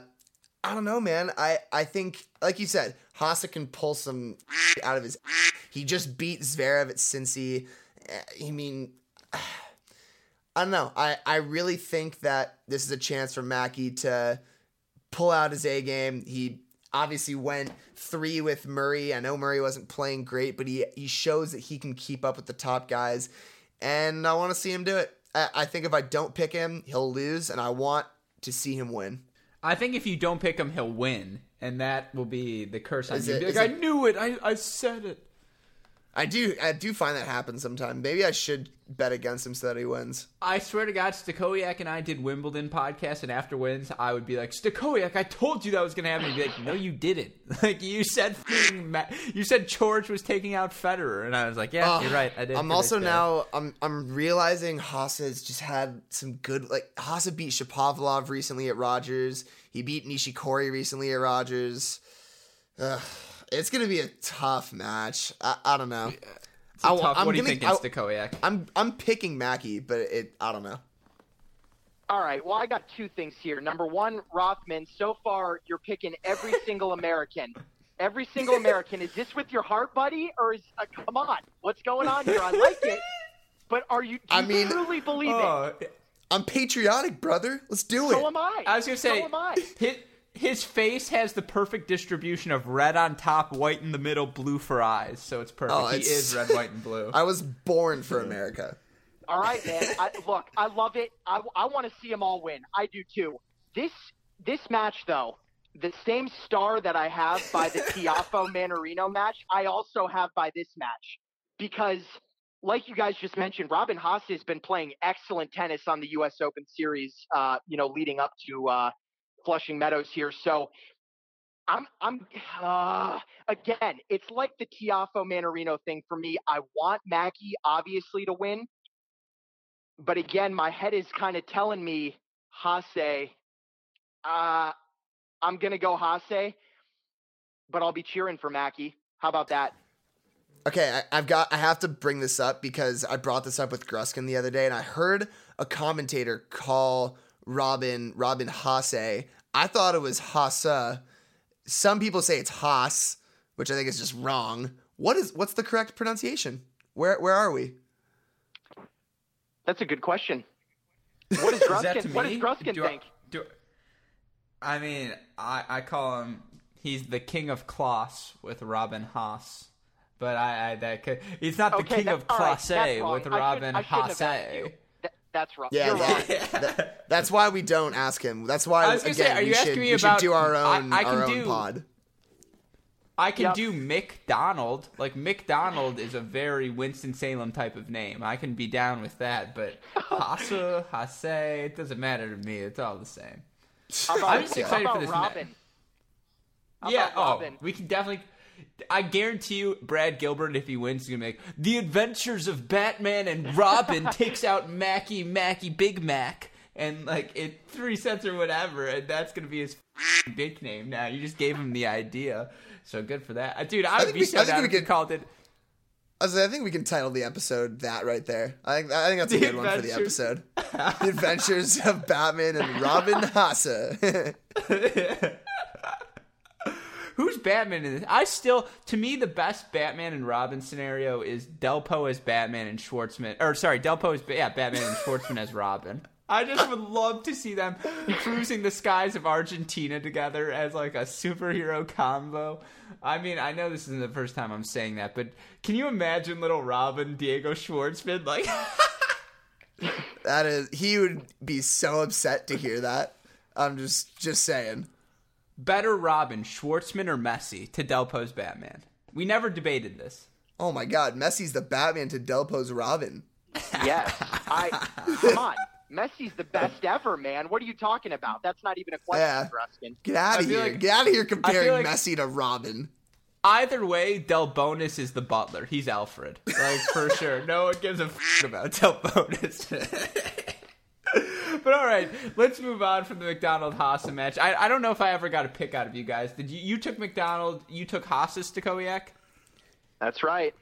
I don't know, man. I I think, like you said, Hasa can pull some out of his. He just beat Zverev at Cincy. Uh, I mean, I don't know. I I really think that this is a chance for Mackie to pull out his A game. He obviously went three with Murray. I know Murray wasn't playing great, but he he shows that he can keep up with the top guys, and I want to see him do it. I, I think if I don't pick him, he'll lose, and I want to see him win. I think if you don't pick him, he'll win, and that will be the curse on Is you. it- like, I it- knew it. I, I said it. I do I do find that happens sometimes. Maybe I should bet against him so that he wins. I swear to God, Stachowiak and I did Wimbledon podcast, and after wins, I would be like, Stachowiak, I told you that was going to happen. He'd be like, No, you didn't. Like you said, Ma- you said George was taking out Federer, and I was like, Yeah, Ugh, you're right. I did. I'm also that. now I'm I'm realizing Haas has just had some good like Haas beat Shapovalov recently at Rogers. He beat Nishikori recently at Rogers. Ugh, it's gonna be a tough match. I, I don't know. It's a I- tough. I'm what do you gonna- think, in I- Stachowiak? I'm I'm picking Mackie, but it I don't know. All right. Well, I got two things here. Number one, Rothman. So far, you're picking every single American. Every single American. Is this with your heart, buddy, or is uh, come on? What's going on here? I like it, but are you? Do I you mean- truly believe it? Oh, I'm patriotic, brother. Let's do So it. So am I. I was gonna say So am I. his, his face has the perfect distribution of red on top, white in the middle, blue for eyes. So it's perfect. Oh, he is red, white, and blue. I was born for America. All right, man. I, look, I love it. I, I want to see them all win. I do too. This this match, though, the same star that I have by the Tiafoe Mannarino match, I also have by this match because, like you guys just mentioned, Robin Haas has been playing excellent tennis on the U.S. Open Series. Uh, you know, leading up to uh, Flushing Meadows here, so. I'm, I'm, uh, again, it's like the Tiafoe Mannarino thing for me. I want Mackie obviously to win, but again, my head is kind of telling me Hase. Uh, I'm gonna go Hase, but I'll be cheering for Mackie. How about that? Okay, I, I've got. I have to bring this up because I brought this up with Gruskin the other day, and I heard a commentator call Robin Robin Hase. I thought it was Hasa. Some people say it's Haas, which I think is just wrong. What is what's the correct pronunciation? Where where are we? That's a good question. What does Is Gruskin? What does? Gruskin Do I- think? do- I mean, I, I call him. He's the king of Kloss with Robin Haas. But I, I that could, he's not the Okay, king that- of Class Classe that's with Robin I that's wrong. Yeah, You're yeah. wrong. That- that's why we don't ask him. That's why I was again say, are we you should, asking me we should do our own I can our own do- pod. I can Yep. do McDonald. Like McDonald is a very Winston Salem type of name. I can be down with that, but Hasse, Hasse, it doesn't matter to me. It's all the same. About, I'm just how excited for about this ma- Robin? Yeah, about oh, Robin? we can definitely. I guarantee you, Brad Gilbert, if he wins, is gonna make the Adventures of Batman and Robin takes out Mackie, Mackie, Big Mac, and like it three cents or whatever, and that's gonna be his nickname. Now you just gave him the idea, so good for that, Uh, dude. I would think be we- so I think down we if you called it. I, was- I think we can title the episode that right there. I think I think that's a The good one for the episode. the Adventures of Batman and Robin Hasse. Who's Batman in this? I still, to me, the best Batman and Robin scenario is Delpo as Batman and Schwartzman, or sorry, Delpo as yeah, Batman and Schwartzman as Robin. I just would love to see them cruising the skies of Argentina together as like a superhero combo. I mean, I know this isn't the first time I'm saying that, but can you imagine little Robin, Diego Schwartzman, like? that is, he would be so upset to hear that. I'm just just saying. Better Robin, Schwartzman or Messi to Delpo's Batman? We never debated this. Oh my God, Messi's the Batman to Delpo's Robin. Yes. I come on. Messi's the best ever, man. What are you talking about? That's not even a Yeah. question, Gruskin. Get out of here! like- Get out of here comparing like- Messi to Robin. Either way, Delbonis is the butler. He's Alfred. Like, for sure. No one gives a f- about Del Bonus. but all right, let's move on from the McDonald Haas match. I, I don't know if I ever got a pick out of you guys. Did you? You took McDonald. You took Haas's to Koyak. That's right.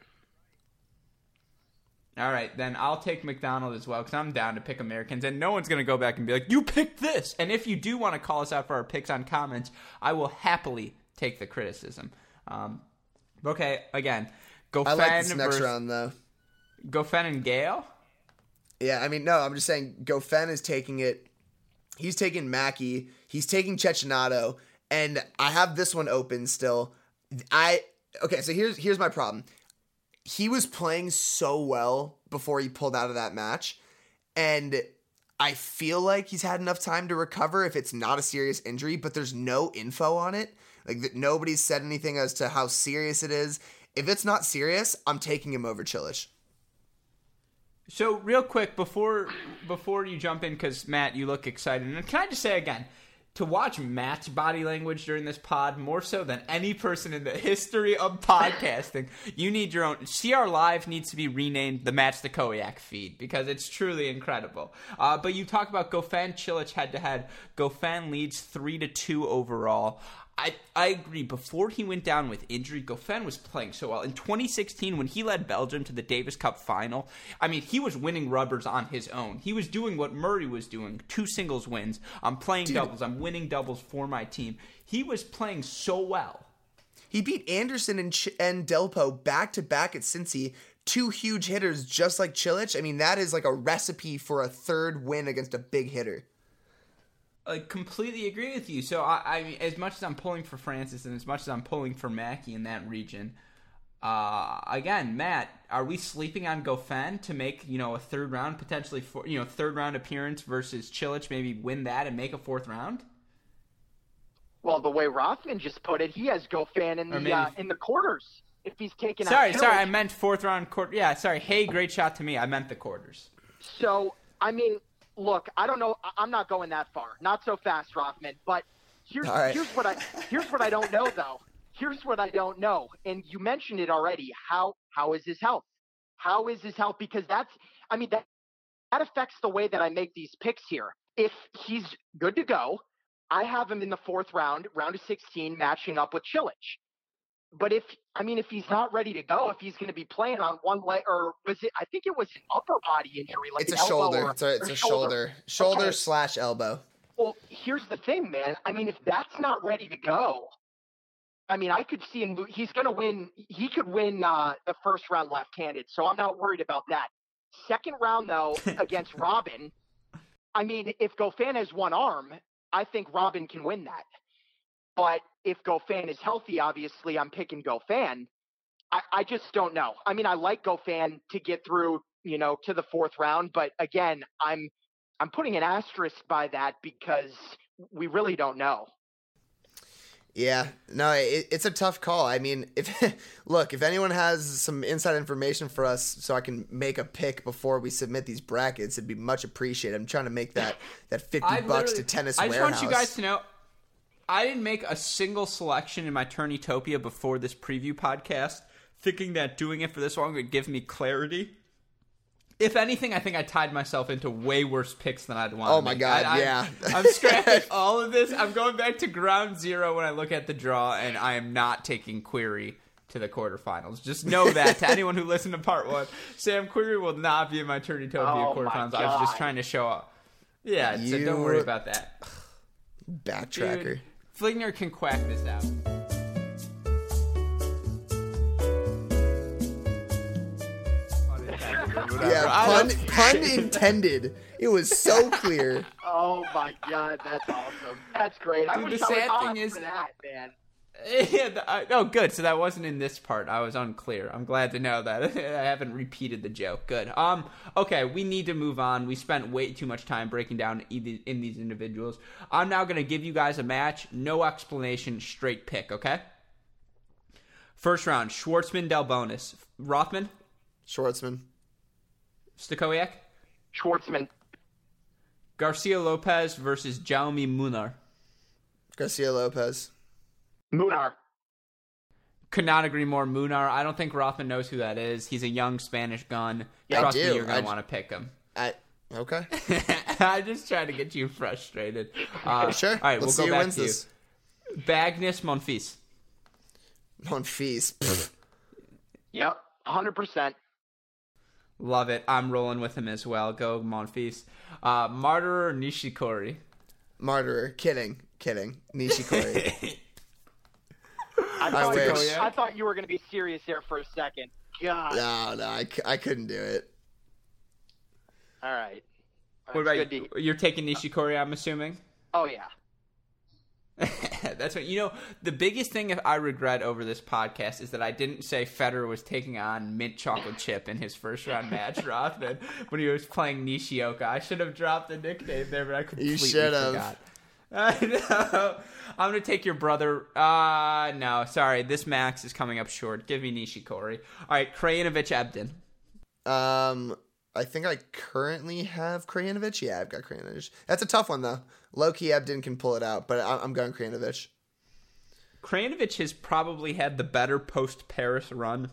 All right, then I'll take McDonald as well because I'm down to pick Americans, and no one's gonna go back and be like, "You picked this." And if you do want to call us out for our picks on comments, I will happily take the criticism. Um, okay, again, go I like Fen this next versus round though. go Fen and Gale. Yeah, I mean, no, I'm just saying Goffin is taking it. He's taking Mackie. He's taking Cecchinato. And I have this one open still. I okay, so here's here's my problem. He was playing so well before he pulled out of that match. And I feel like he's had enough time to recover if it's not a serious injury, but there's no info on it. Like that nobody's said anything as to how serious it is. If it's not serious, I'm taking him over Cilic. So real quick before before you jump in, because Matt, you look excited, and can I just say again, to watch Matt's body language during this pod more so than any person in the history of podcasting, you need your own. CR Live needs to be renamed the Matt Stachowiak feed because it's truly incredible. Uh, but you talk about Goffin Cilic head to head. Goffin leads three to two overall. I, I agree. Before he went down with injury, Goffin was playing so well. In 2016, when he led Belgium to the Davis Cup final, I mean, he was winning rubbers on his own. He was doing what Murray was doing two singles wins. I'm playing doubles. I'm winning doubles for my team. He was playing so well. He beat Anderson and, Ch- and Delpo back to back at Cincy. Two huge hitters just like Cilic. I mean, that is like a recipe for a third win against a big hitter. I completely agree with you. So I, I mean, as much as I'm pulling for Francis and as much as I'm pulling for Mackie in that region, uh, again, Matt, are we sleeping on Goffin to make you know a third round potentially for you know third round appearance versus Cilic, maybe win that and make a fourth round? Well, the way Rothman just put it, he has Goffin in the maybe- uh, in the quarters. If he's taking Sorry, out sorry. I meant fourth round quarter. Yeah, sorry. Hey, great shot to me. I meant the quarters. So, I mean, look, I don't know. I'm not going that far. Not so fast, Rothman. But here's right. here's what I here's what I don't know though. Here's what I don't know. And you mentioned it already. How how is his health? How is his health? Because that's I mean that that affects the way that I make these picks here. If he's good to go, I have him in the fourth round, round of 16, matching up with Cilic. But if I mean, if he's not ready to go, if he's going to be playing on one leg, or was it? I think it was an upper body injury, like It's a shoulder. or- It's a, it's a shoulder. Shoulder Okay. slash elbow. Well, here's the thing, man. I mean, if that's not ready to go, I mean, I could see him. He's going to win. He could win uh, the first round left-handed, so I'm not worried about that. Second round, though, against Robin. I mean, if Goffin has one arm, I think Robin can win that. But if Goffin is healthy, obviously, I'm picking Goffin. I, I just don't know. I mean, I like Goffin to get through, you know, to the fourth round, but again, I'm I'm putting an asterisk by that because we really don't know. Yeah, no, it, it's a tough call. I mean, if look, if anyone has some inside information for us, so I can make a pick before we submit these brackets, it'd be much appreciated. I'm trying to make that that fifty I bucks to literally- tennis I just warehouse. want you guys to know, I didn't make a single selection in my Turnitopia before this preview podcast, thinking that doing it for this long would give me clarity. If anything, I think I tied myself into way worse picks than I'd want. Oh my make. God, I, I, yeah. I'm scrapping all of this. I'm going back to ground zero when I look at the draw, and I am not taking Querrey to the quarterfinals. Just know that to anyone who listened to part one, Sam Querrey will not be in my Turnitopia Oh quarterfinals. I was just trying to show up. Yeah, so don't worry about that. backtracker. Dude, Fligner can quack this out. Yeah, pun pun intended. It was so clear. Oh my god, that's awesome. That's great. I Dude, wish the I was sad thing is- that, man. Yeah, the- I- oh, good. So that wasn't in this part. I was unclear. I'm glad to know that I haven't repeated the joke. Good. Um. Okay, we need to move on. We spent way too much time breaking down in these individuals. I'm now going to give you guys a match. No explanation. Straight pick. Okay. First round: Schwartzman, Delbonis, Rothman, Schwartzman. Stakowiak, Schwartzman. Garcia Lopez versus Jaume Munar. Garcia Lopez. Munar. Could not agree more. Munar. I don't think Rothman knows who that is. He's a young Spanish gun. Yeah, I Trust do. me, you're gonna want to pick him. I okay. I just trying to get you frustrated. Uh, Sure. All right, Let's we'll see go who back wins to you. this. Bagnis Monfils. Monfils. Pfft. Yep. 100%. Love it. I'm rolling with him as well. Go Monfils. Uh, Marterer Nishikori. Marterer. Kidding. Kidding. Nishikori. I thought, wish. you were, I thought you were going to be serious there for a second. God. no, no, I, I couldn't do it. All right. What about you? You're taking Nishikori, I'm assuming. Oh, yeah. That's what you know. The biggest thing I regret over this podcast is that I didn't say Federer was taking on Mint Chocolate Chip in his first round match, Rothman, when he was playing Nishioka. I should have dropped the nickname there, but I completely should have. forgot. I know. I'm gonna take your brother. Uh no, sorry. This max is coming up short. Give me Nishikori. All right, Krajinovic Ebden. Um, I think I currently have Krajinovic. Yeah, I've got Krajinovic. That's a tough one though. Loki Ebden can pull it out, but I- I'm going Krajinovic. Krajinovic has probably had the better post Paris run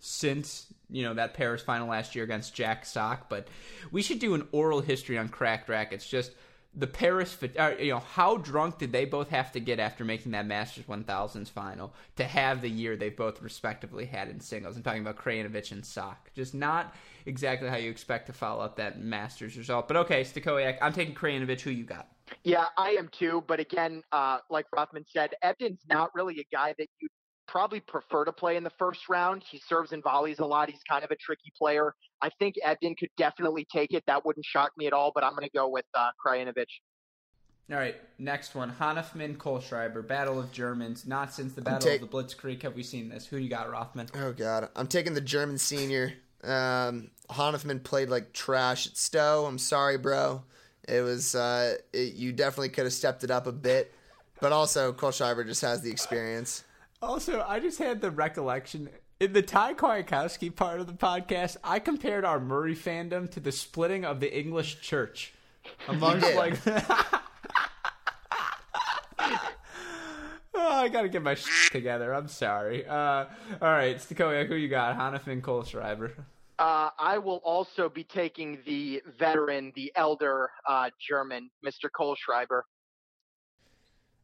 since you know that Paris final last year against Jack Sock. But we should do an oral history on Cracked Racquets. Just the Paris, uh, you know, how drunk did they both have to get after making that Masters 1000s final to have the year they both respectively had in singles? I'm talking about Krajinovic and Sock. Just not exactly how you expect to follow up that Masters result. But okay, Stachowiak, I'm taking Krajinovic. Who you got? Yeah, I am too. But again, uh, like Rothman said, Ebden's not really a guy that you'd probably prefer to play in the first round. He serves and volleys a lot. He's kind of a tricky player. I think Ebden could definitely take it. That wouldn't shock me at all. But I'm going to go with uh, Krajinovic. All right, next one. Hanfmann, Kohlschreiber, Battle of Germans. Not since the Battle take- of the Blitzkrieg have we seen this. Who do you got, Rothman? Oh god, I'm taking the German senior. Um, Hanfmann played like trash at Stowe. I'm sorry, bro. It was uh, it, you definitely could have stepped it up a bit, but also Kohlschreiber just has the experience. Also, I just had the recollection in the Ty Kwiatkowski part of the podcast. I compared our Murray fandom to the splitting of the English church amongst did. like. Oh, I gotta get my shit together. I'm sorry. Uh, all right, Stachowiak, who you got? Hanfmann, Kohlschreiber. Uh, I will also be taking the veteran, the elder uh, German, Mr. Kohlschreiber.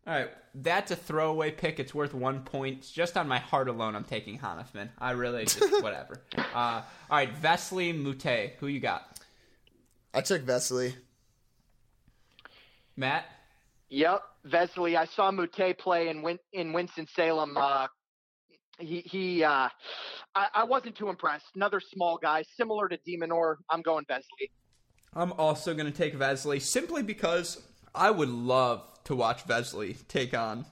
All right, that's a throwaway pick. It's worth one point. Just on my heart alone, I'm taking Hanfmann. I really just whatever. Uh, all right, Vesely Mute. Who you got? I took Vesely. Matt. Yep, Vesely. I saw Mute play in Win- in Winston Salem. Uh, he he. Uh, I, I wasn't too impressed. Another small guy, similar to de Minaur. I'm going Vesely. I'm also going to take Vesely simply because I would love to watch Vesely take on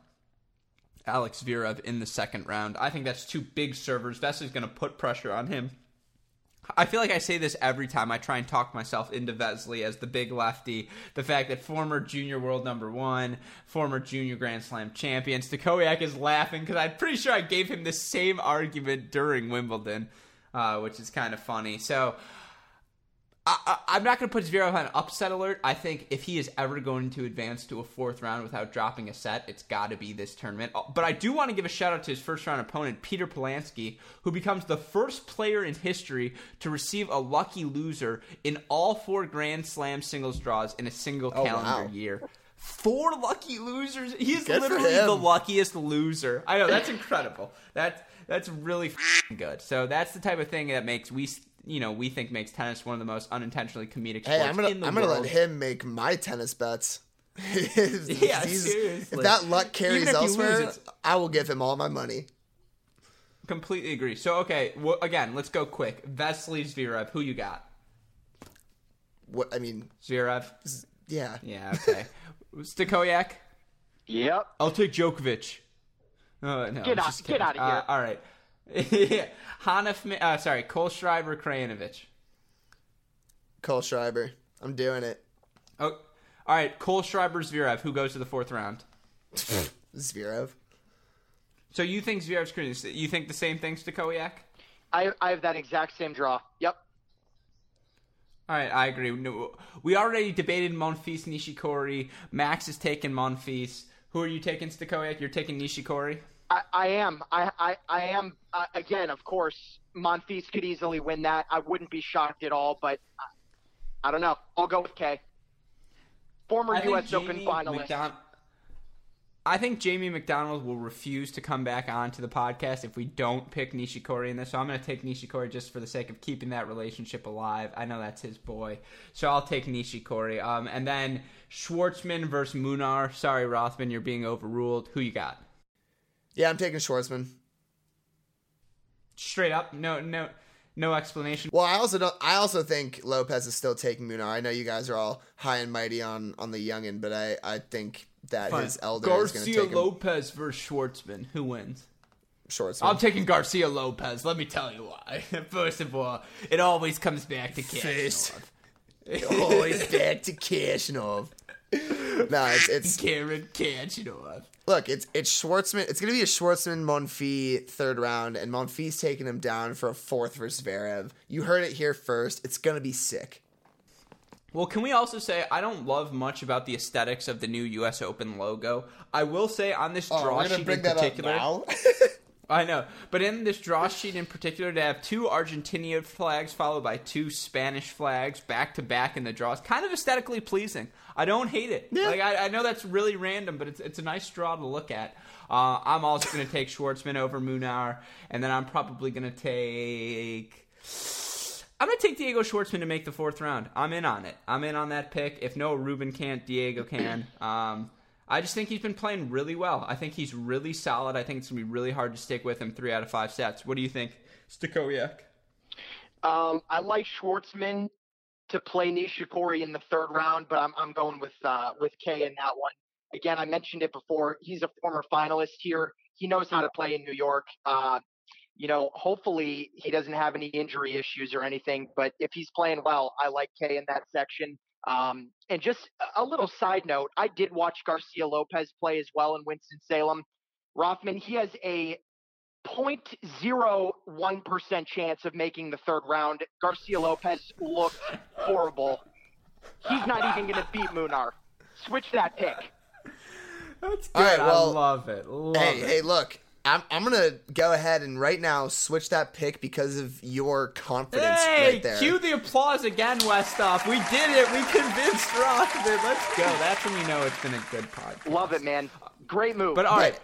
Alex Zverev in the second round. I think that's two big servers. Vesely's going to put pressure on him. I feel like I say this every time I try and talk myself into Vesely as the big lefty. The fact that former junior world number one, former junior Grand Slam champion, Stachowiak is laughing because I'm pretty sure I gave him the same argument during Wimbledon, uh, which is kind of funny. So I, am not going to put Zverev on upset alert. I think if he is ever going to advance to a fourth round without dropping a set, it's got to be this tournament. Uh, but I do want to give a shout out to his first round opponent, Peter Polansky, who becomes the first player in history to receive a lucky loser in all four Grand Slam singles draws in a single Oh, calendar wow. year. Four lucky losers. He is Good literally the luckiest loser. I know that's incredible. That's that's really f***ing good. So that's the type of thing that makes we you know we think makes tennis one of the most unintentionally comedic sports Hey, I'm gonna in the I'm gonna let him make my tennis bets. If Yeah, seriously. If that luck carries Even if you lose, elsewhere, I will give him all my money. Completely agree. So okay, well, again, let's go quick. Vesely Zverev, who you got? What I mean, Zverev. yeah. Yeah, okay. Stachowiak. Yep. I'll take Djokovic. Uh, no, Get out- just get kidding. outta here. Uh, all right. Yeah. Hanif, uh, sorry, Kohlschreiber, Krajinovic. Kohlschreiber. I'm doing it. Oh, all right. Kohlschreiber, Zverev. Who goes to the fourth round? Zverev. So you think Zverev's crazy? You think the same thing, Stachowiak? I I have that exact same draw. Yep. All right, I agree. No, we already debated Monfils Nishikori. Max is taking Monfils. Who are you taking, Stachowiak? You're taking Nishikori. I, I am. I, I, I am. Uh, again, of course, Monfils could easily win that. I wouldn't be shocked at all, but I, I don't know. I'll go with K. Former I U.S. Open finalist. McDon- I think Jamie McDonald will refuse to come back onto the podcast if we don't pick Nishikori in this. So I'm going to take Nishikori just for the sake of keeping that relationship alive. I know that's his boy, so I'll take Nishikori. Um, and then Schwartzman versus Munar. Sorry, Rothman, you're being overruled. Who you got? Yeah, I'm taking Schwartzman. Straight up, no, no, no explanation. Well, I also don't. I also think Lopez is still taking Munar. I know you guys are all high and mighty on on the youngin, but I I think that his elder is going to Garcia. Lopez versus Schwartzman. Who wins? Schwartzman. I'm taking Garcia Lopez. Let me tell you why. First of all, it always comes back to First. Kasparov. always back to Khachanov. no, it's it's Karen Khachanov. look, it's it's Schwartzman. It's gonna be a Schwartzman Monfils third round, and Monfils taking him down for a fourth versus Zverev. You heard it here first. It's gonna be sick. Well, can we also say I don't love much about the aesthetics of the new U.S. Open logo. I will say on this oh, draw sheet in particular, I know, but in this draw sheet in particular, to have two Argentinian flags followed by two Spanish flags back to back in the draw is kind of aesthetically pleasing. I don't hate it. Yeah. Like I, I know that's really random, but it's it's a nice draw to look at. Uh, I'm also going to take Schwartzman over Munar, and then I'm probably going to take. I'm going to take Diego Schwartzman to make the fourth round. I'm in on it. I'm in on that pick. If no Ruben can't, Diego can. Um, I just think he's been playing really well. I think he's really solid. I think it's going to be really hard to stick with him three out of five sets. What do you think, Stachowiak? Um, I like Schwartzman to play Nishikori in the third round, but I'm I'm going with uh, with K in that one. Again, I mentioned it before. He's a former finalist here. He knows how to play in New York. Uh, you know, hopefully he doesn't have any injury issues or anything. But if he's playing well, I like K in that section. Um, and just a little side note, I did watch Garcia Lopez play as well in Winston Salem. Rothman, he has a 0.01% chance of making the third round. Garcia Lopez looked horrible. He's not even going to beat Munar. Switch that pick. That's good. All right, well, I love it. Love Hey, it. hey, look. I'm, I'm gonna go ahead and right now switch that pick because of your confidence Hey, right there. cue the applause again, Westoff. We did it. We convinced Rothman. Let's go. That's when we know it's been a good podcast. Love it, man. Great move. But all right, But-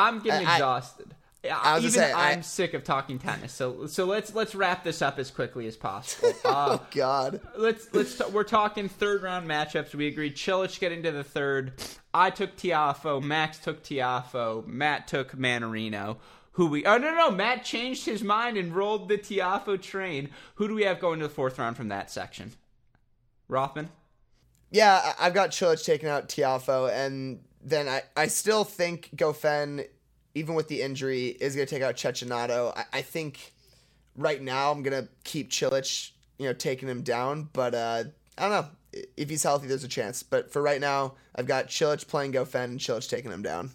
I'm getting I- I- exhausted. I was Even say, I- I'm sick of talking tennis. So so let's let's wrap this up as quickly as possible. Uh, oh God. let's let's t- we're talking third round matchups. We agreed Cilic getting to the third. I took Tiafoe. Max took Tiafoe. Matt took Mannarino. Who we? Oh no no! Matt changed his mind and rolled the Tiafoe train. Who do we have going to the fourth round from that section? Rothman. Yeah, I- I've got Cilic taking out Tiafoe, and then I, I still think Goffin, even with the injury, is going to take out Cecchinato. I, I think right now I'm going to keep Cilic, you know, taking him down, but uh, I don't know. If he's healthy, there's a chance. But for right now, I've got Cilic playing Goffin and Cilic taking him down.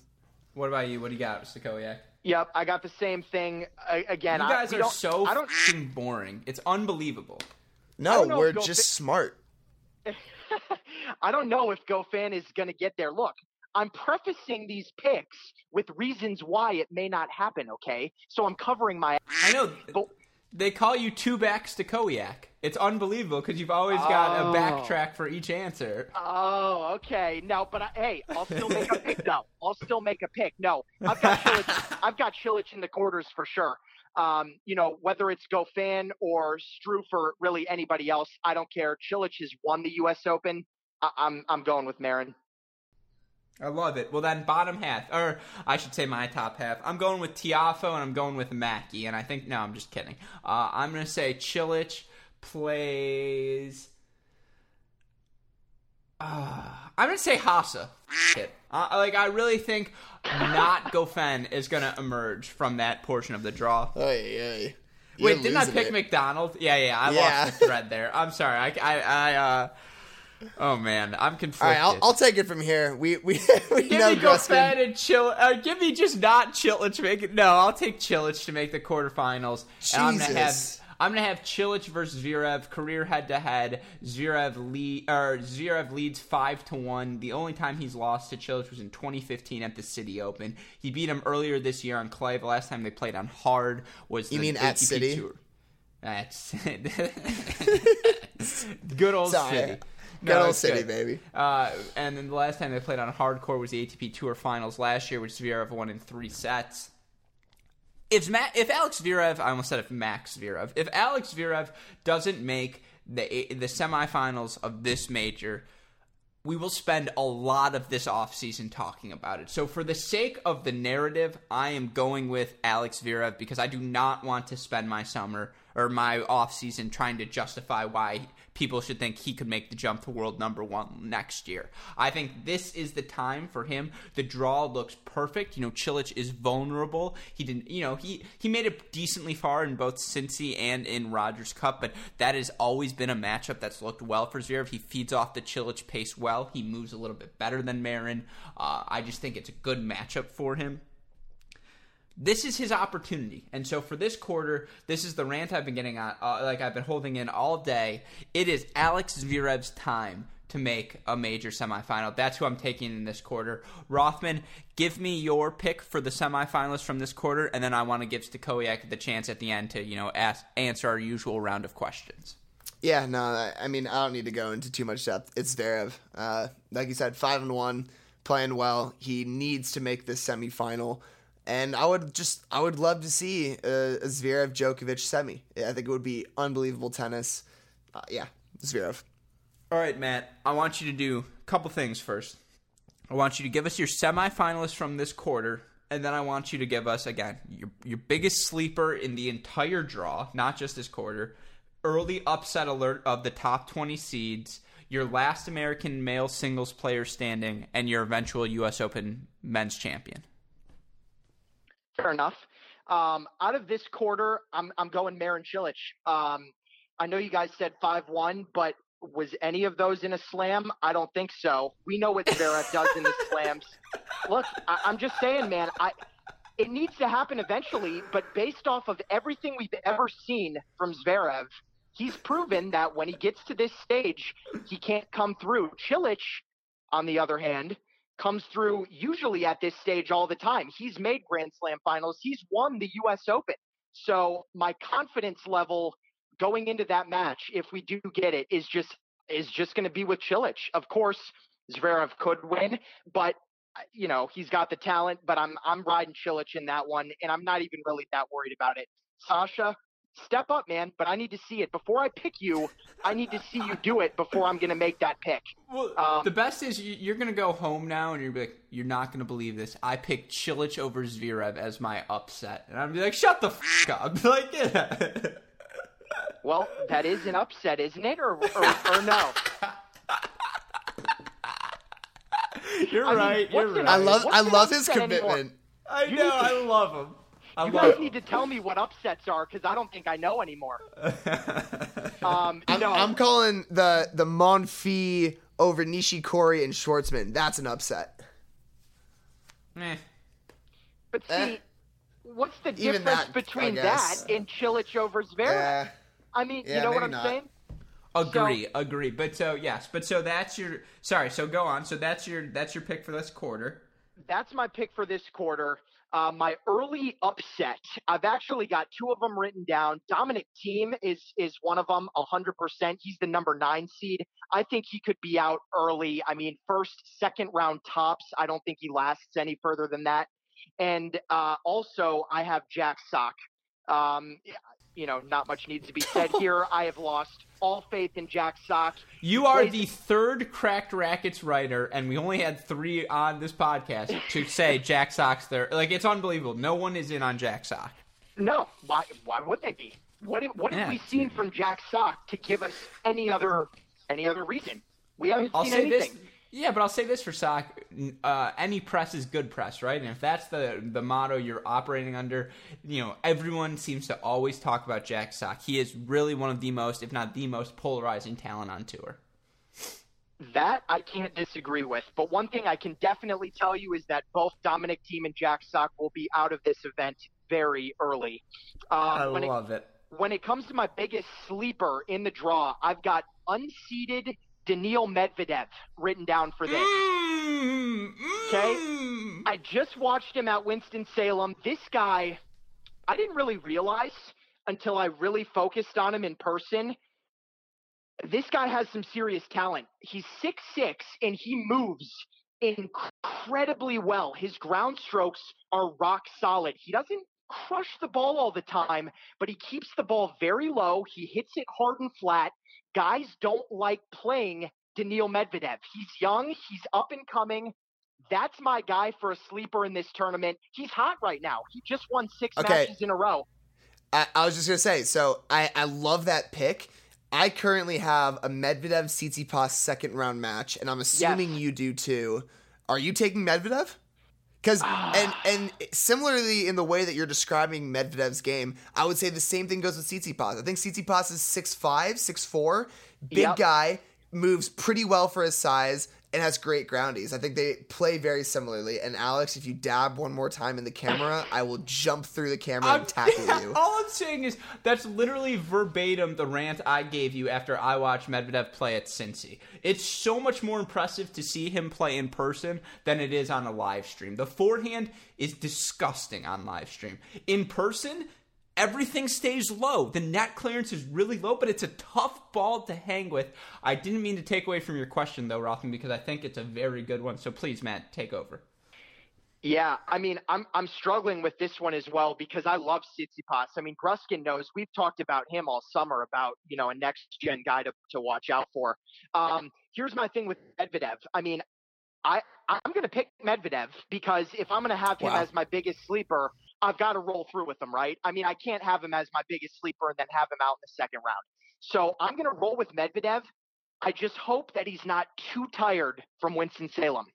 What about you? What do you got, Stachowiak? yep, I got the same thing. I, again, You guys I, are don't- so I don't. fucking boring. It's unbelievable. No, we're if Goffin- just smart. I don't know if Goffin is going to get there. Look, I'm prefacing these picks with reasons why it may not happen. Okay, so I'm covering my. I know. But They call you two backs to Koyak. It's unbelievable because you've always got Oh. a backtrack for each answer. Oh, okay. No, but I, hey, I'll still make a pick though. I'll still make a pick. No, I've got Cilic, I've got Cilic in the quarters for sure. Um, you know, whether it's Goffin or Struff or really anybody else, I don't care. Cilic has won the U.S. Open. I, I'm I'm going with Marin. I love it. Well, then, bottom half, or I should say my top half. I'm going with Tiafoe and I'm going with Mackie. And I think, no, I'm just kidding. Uh, I'm going to say Cilic plays. Uh, I'm going to say Hasa. Shit. Uh, like, I really think not Goffin is going to emerge from that portion of the draw. Wait, didn't I pick it. McDonald? Yeah, yeah, I Yeah. lost the thread there. I'm sorry. I, I, I uh, oh man, I'm All conflicted. right, I'll, I'll take it from here. We we, we Give know me Gruskin. And Chill. Uh, give me just not Cilic. Make it. No, I'll take Cilic to make the quarterfinals. And I'm gonna have. Jesus. I'm gonna have Cilic versus Zverev, career head to head. Zverev lead or Zverev leads five to one. The only time he's lost to Cilic was in 2015 at the City Open. He beat him earlier this year on clay. The last time they played on hard was You the mean at City? Tour. That's good old Sorry. city. Good No, old city, good. baby. Uh, and then the last time they played on hardcore was the ATP Tour Finals last year, which Zverev won in three sets. If Ma- if Alex Zverev, I almost said if Max Zverev, if Alex Zverev doesn't make the the semifinals of this major, we will spend a lot of this offseason talking about it. So for the sake of the narrative, I am going with Alex Zverev because I do not want to spend my summer or my offseason trying to justify why people should think he could make the jump to world number 1 next year. I think this is the time for him. The draw looks perfect. You know, Cilic is vulnerable. He didn't, you know, he he made it decently far in both Cincy and in Rogers Cup, but that has always been a matchup that's looked well for Zverev. He feeds off the Cilic pace well. He moves a little bit better than Marin. Uh, I just think it's a good matchup for him this is his opportunity. And so for this quarter, this is the rant I've been getting on, uh, like I've been holding in all day. It is Alex Zverev's time to make a major semifinal. That's who I'm taking in this quarter. Rothman, give me your pick for the semifinalists from this quarter, and then I want to give Stachowiak the chance at the end to, you know, ask, answer our usual round of questions. Yeah, no, I- I mean, I don't need to go into too much depth. It's Zverev. Uh, like you said, five and one, playing well. He needs to make this semifinal, and I would just, I would love to see a, a Zverev Djokovic semi. I think it would be unbelievable tennis. Uh, yeah, Zverev. All right, Matt, I want you to do a couple things first. I want you to give us your semifinalists from this quarter, and then I want you to give us, again, your, your biggest sleeper in the entire draw, not just this quarter, early upset alert of the top 20 seeds, your last American male singles player standing, and your eventual U.S. Open men's champion. Fair enough. Um, out of this quarter, I'm I'm going Marin Cilic. Um, I know you guys said five one, but was any of those in a slam? I don't think so. We know what Zverev does in the slams. Look, I, I'm just saying, man. I it needs to happen eventually, but based off of everything we've ever seen from Zverev, he's proven that when he gets to this stage, he can't come through. Cilic, on the other hand, comes through usually at this stage all the time. He's made Grand Slam finals. He's won the US Open. So my confidence level going into that match, if we do get it, is just is just going to be with Cilic. Of course, Zverev could win, but uh, you know he's got the talent. But I'm I'm riding Cilic in that one, and I'm not even really that worried about it. Sasha, step up, man. But I need to see it before I pick you. I need to see you do it before I'm going to make that pick. Well, Um, the best is you- you're gonna go home now and you're be like, you're not gonna believe this. I picked Cilic over Zverev as my upset, and I'm be like, shut the f up. like, yeah. Well, that is an upset, isn't it, or or, or no? you're I right. what's you're right. I love What's I love his upset anymore? commitment. I you know. to- I love him. I You guys need to tell me what upsets are because I don't think I know anymore. Um, I'm, no, I'm calling the the Monfils over Nishikori and Schwartzman. That's an upset. Eh. but see, eh. what's the Even difference that, between that and Cilic over Zverev? Yeah. I mean, yeah, you know what I'm not. saying? Agree, agree. But so yes, but so that's your sorry. So go on. So that's your that's your pick for this quarter. That's my pick for this quarter. Uh, my early upset. I've actually got two of them written down. Dominic Thiem is is one of them, hundred percent. He's the number nine seed. I think he could be out early. I mean, first, second round tops. I don't think he lasts any further than that. And uh, also, I have Jack Sock. Um, you know, not much needs to be said here. I have lost all faith in Jack Sock. You are the third Cracked Racquets writer, and we only had three on this podcast to say Jack Sock's there. Like it's unbelievable. No one is in on Jack Sock. No, why? Why would they be? What have, what Yeah. have we seen from Jack Sock to give us any other any other reason? We haven't I'll seen say anything. this. Yeah, but I'll say this for Sock. Uh, any press is good press, right? And if that's the the motto you're operating under, you know, everyone seems to always talk about Jack Sock. He is really one of the most, if not the most, polarizing talent on tour. That I can't disagree with. But one thing I can definitely tell you is that both Dominic Thiem and Jack Sock will be out of this event very early. Um, I when it love it. when it comes to my biggest sleeper in the draw, I've got unseeded Daniil Medvedev written down for this. Mm, Okay. mm. I just watched him at Winston-Salem. This guy, I didn't really realize until I really focused on him in person. This guy has some serious talent. He's 6'6 and he moves incredibly well. His ground strokes are rock solid. He doesn't crush the ball all the time, but he keeps the ball very low. He hits it hard and flat. Guys don't like playing Daniil Medvedev. He's young, he's up and coming. That's my guy for a sleeper in this tournament. He's hot right now. He just won six Okay. matches in a row. I, I was just gonna say, so I, I love that pick. I currently have a Medvedev Tsitsipas second round match, and I'm assuming you do too. Are you taking Medvedev? Because ah. and and similarly in the way that you're describing Medvedev's game, I would say the same thing goes with Tsitsipas. I think Tsitsipas is 6'5", 6'4", big Yep. guy, moves pretty well for his size, and has great groundies. I think they play very similarly. And Alex, if you dab one more time in the camera, I will jump through the camera and tackle you. All I'm saying is that's literally verbatim the rant I gave you after I watched Medvedev play at Cincy. It's so much more impressive to see him play in person than it is on a live stream. The forehand is disgusting on live stream. In person, everything stays low. The net clearance is really low, but it's a tough ball to hang with. I didn't mean to take away from your question though, Rothman, because I think it's a very good one. So please, Matt, take over. Yeah, I mean, I'm I'm struggling with this one as well because I love Tsitsipas. I mean, Gruskin knows we've talked about him all summer about you know a next gen guy to to watch out for. Um, here's my thing with Medvedev. I mean, I I'm going to pick Medvedev because if I'm going to have him Wow. as my biggest sleeper, I've got to roll through with him, right? I mean, I can't have him as my biggest sleeper and then have him out in the second round. So I'm going to roll with Medvedev. I just hope that he's not too tired from Winston Salem.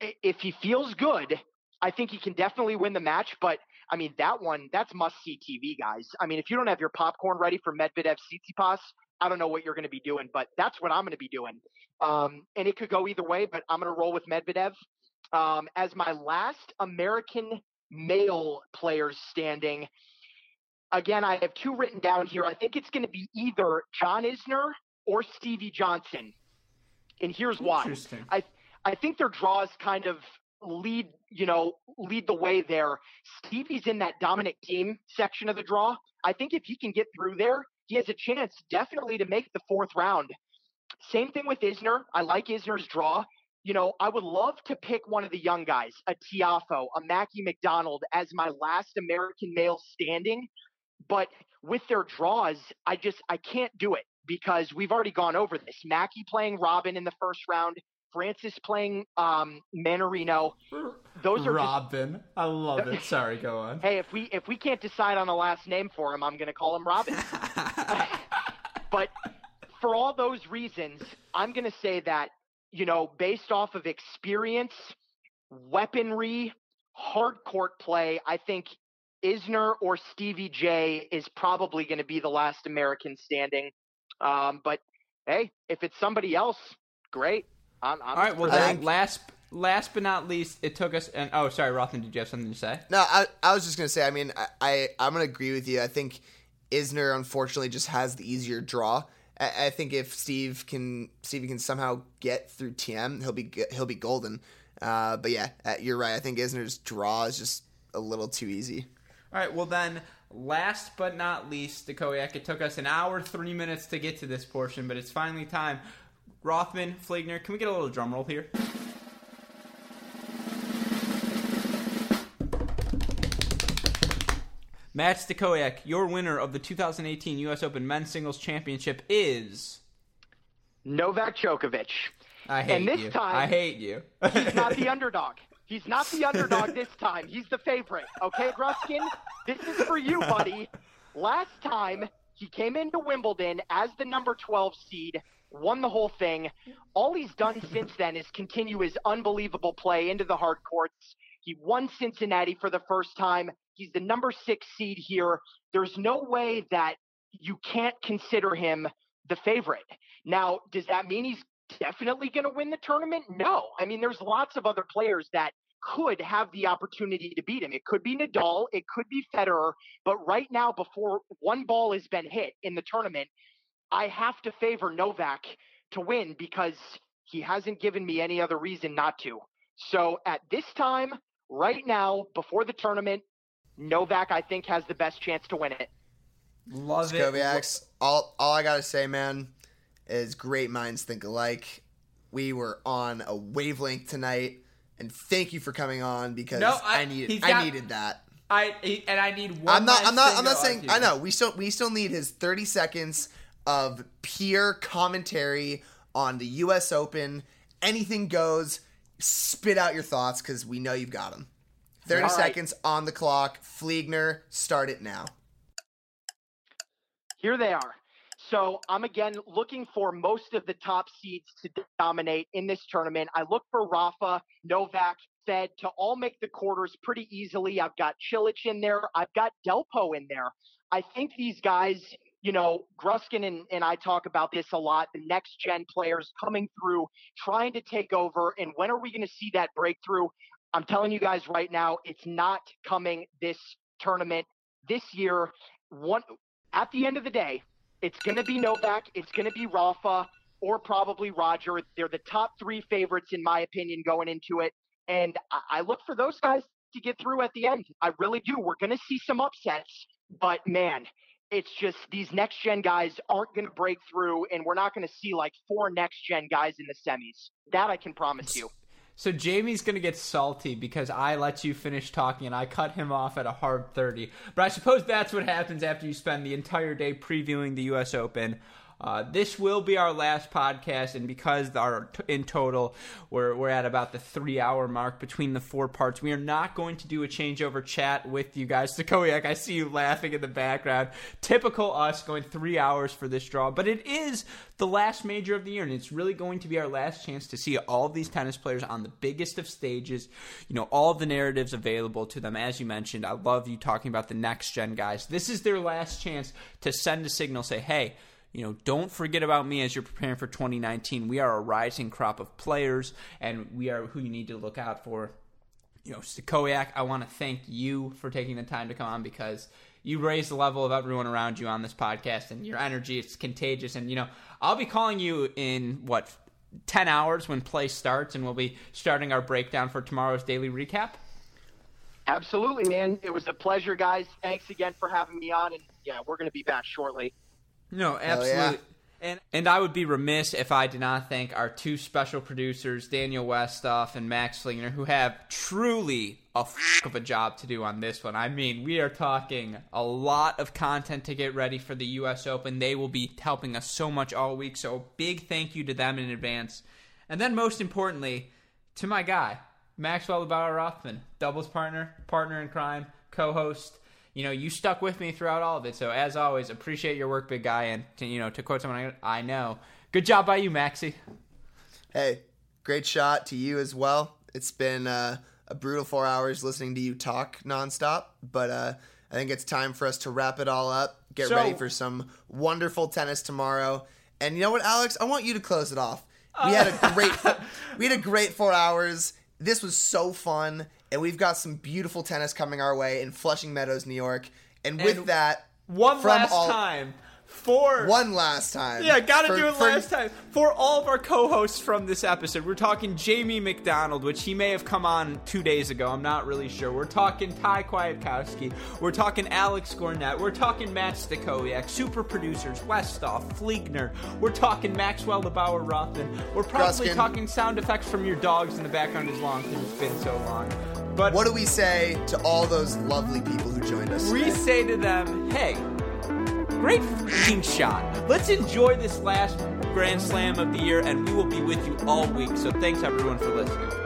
If he feels good, I think he can definitely win the match. But I mean, that one, that's must see TV, guys. I mean, if you don't have your popcorn ready for Medvedev Tsitsipas, I don't know what you're going to be doing, but that's what I'm going to be doing. Um, and it could go either way, but I'm going to roll with Medvedev. Um, as my last American male players standing, again, I have two written down here. I think it's going to be either John Isner or Stevie Johnson. And here's why. I I think their draws kind of lead, you know, lead the way there. Stevie's in that Dominic Thiem section of the draw. I think if he can get through there, he has a chance definitely to make the fourth round. Same thing with Isner. I like Isner's draw. You know, I would love to pick one of the young guys, a Tiafoe, a Mackie McDonald, as my last American male standing. But with their draws, I just I can't do it because we've already gone over this. Mackie playing Robin in the first round, Francis playing um, Mannarino. Those are Robin. Just... I love it. Sorry, go on. Hey, if we if we can't decide on a last name for him, I'm going to call him Robin. but for all those reasons, I'm going to say that you know, based off of experience, weaponry, hard court play, I think Isner or Stevie J is probably going to be the last American standing. Um, but hey, if it's somebody else, great. I'm, I'm All right. Well, then last last but not least, it took us. And oh, sorry, Rothman, did you have something to say? No, I I was just gonna say. I mean, I, I I'm gonna agree with you. I think Isner unfortunately just has the easier draw. I, I think if Steve can Steve can somehow get through TM, he'll be he'll be golden. Uh, but yeah, uh, you're right. I think Isner's draw is just a little too easy. All right. Well, then last but not least, Stachowiak. It took us an hour, three minutes to get to this portion, but it's finally time. Rothman, Fleegner, can we get a little drum roll here? Matt Stachowiak, your winner of the 2018 U.S. Open Men's Singles Championship is Novak Djokovic. I hate and this you. time, I hate you. he's not the underdog. He's not the underdog this time. He's the favorite. Okay, Gruskin? This is for you, buddy. Last time, he came into Wimbledon as the number 12 seed, won the whole thing. All he's done since then is continue his unbelievable play into the hard courts. He won Cincinnati for the first time. He's the number six seed here. There's no way that you can't consider him the favorite. Now, does that mean he's definitely going to win the tournament? No. I mean, there's lots of other players that could have the opportunity to beat him. It could be Nadal, it could be Federer, but right now, before one ball has been hit in the tournament, I have to favor Novak to win because he hasn't given me any other reason not to. So at this time, right now, before the tournament, Novak, I think, has the best chance to win it. Love Skoviax, it. All, all I got to say, man, is great minds think alike. We were on a wavelength tonight and thank you for coming on because no, I, I needed got, I needed that. I and I need one. I'm not. I'm not. I'm not saying. I know. We still. We still need his 30 seconds of pure commentary on the U.S. Open. Anything goes. Spit out your thoughts because we know you've got them. 30 All seconds right. on the clock. Fleegner, start it now. Here they are. So I'm again looking for most of the top seeds to dominate in this tournament. I look for Rafa, Novak, Fed to all make the quarters pretty easily. I've got Cilic in there. I've got Delpo in there. I think these guys, you know, Gruskin and, and I talk about this a lot. The next gen players coming through, trying to take over. And when are we going to see that breakthrough? I'm telling you guys right now, it's not coming this tournament this year. One at the end of the day, it's going to be Novak, it's going to be Rafa, or probably Roger. They're the top three favorites, in my opinion, going into it. And I, I look for those guys to get through at the end. I really do. We're going to see some upsets, but man, it's just these next gen guys aren't going to break through, and we're not going to see like four next gen guys in the semis. That I can promise you. So Jamie's gonna get salty because I let you finish talking and I cut him off at a hard thirty. But I suppose that's what happens after you spend the entire day previewing the U.S. Open. Uh, this will be our last podcast, and because our in total we're we're at about the three hour mark between the four parts, we are not going to do a changeover chat with you guys. Stachowiak, I see you laughing in the background. Typical us going three hours for this draw, but it is the last major of the year, and it's really going to be our last chance to see all of these tennis players on the biggest of stages. You know, all the narratives available to them. As you mentioned, I love you talking about the next gen guys. This is their last chance to send a signal, say, hey you know, don't forget about me as you're preparing for 2019. We are a rising crop of players, and we are who you need to look out for. You know, Stachowiak, I want to thank you for taking the time to come on because you raise the level of everyone around you on this podcast, and your energy is contagious. And you know, I'll be calling you in what 10 hours when play starts, and we'll be starting our breakdown for tomorrow's daily recap. Absolutely, man. It was a pleasure, guys. Thanks again for having me on, and yeah, we're going to be back shortly. No, absolutely. yeah. And and I would be remiss if I did not thank our two special producers, Daniel Westoff and Max Flingner, who have truly a f- of a job to do on this one. I mean, we are talking a lot of content to get ready for the U.S. Open. They will be helping us so much all week. So big thank you to them in advance. And then most importantly, to my guy, Maxwell Bauer Rothman, doubles partner, partner in crime, co-host you know, you stuck with me throughout all of it. So as always, appreciate your work, big guy. And to, you know, to quote someone I, know, good job by you, Maxi. Hey, great shot to you as well. It's been uh, a brutal four hours listening to you talk nonstop, but uh, I think it's time for us to wrap it all up. Get So- ready for some wonderful tennis tomorrow. And you know what, Alex? I want you to close it off. We had a great, we had a great four hours. This was so fun, and we've got some beautiful tennis coming our way in Flushing Meadows, New York. And with And that, One last all- time for one last time. Yeah, gotta For- do it for- last time. For all of our co hosts from this episode, we're talking Jamie McDonald, which he may have come on two days ago. I'm not really sure. We're talking Ty Kwiatkowski. We're talking Alex Gornett. We're talking Matt Stachowiak, super producers, Westoff, Fleegner. We're talking Maxwell LeBauer Rothman. We're probably Gruskin. talking sound effects from your dogs in the background as long because it's been so long. But What do we say to all those lovely people who joined us? we today? say to them, hey, great freaking shot. Let's enjoy this last Grand Slam of the year, and we will be with you all week. So thanks everyone for listening.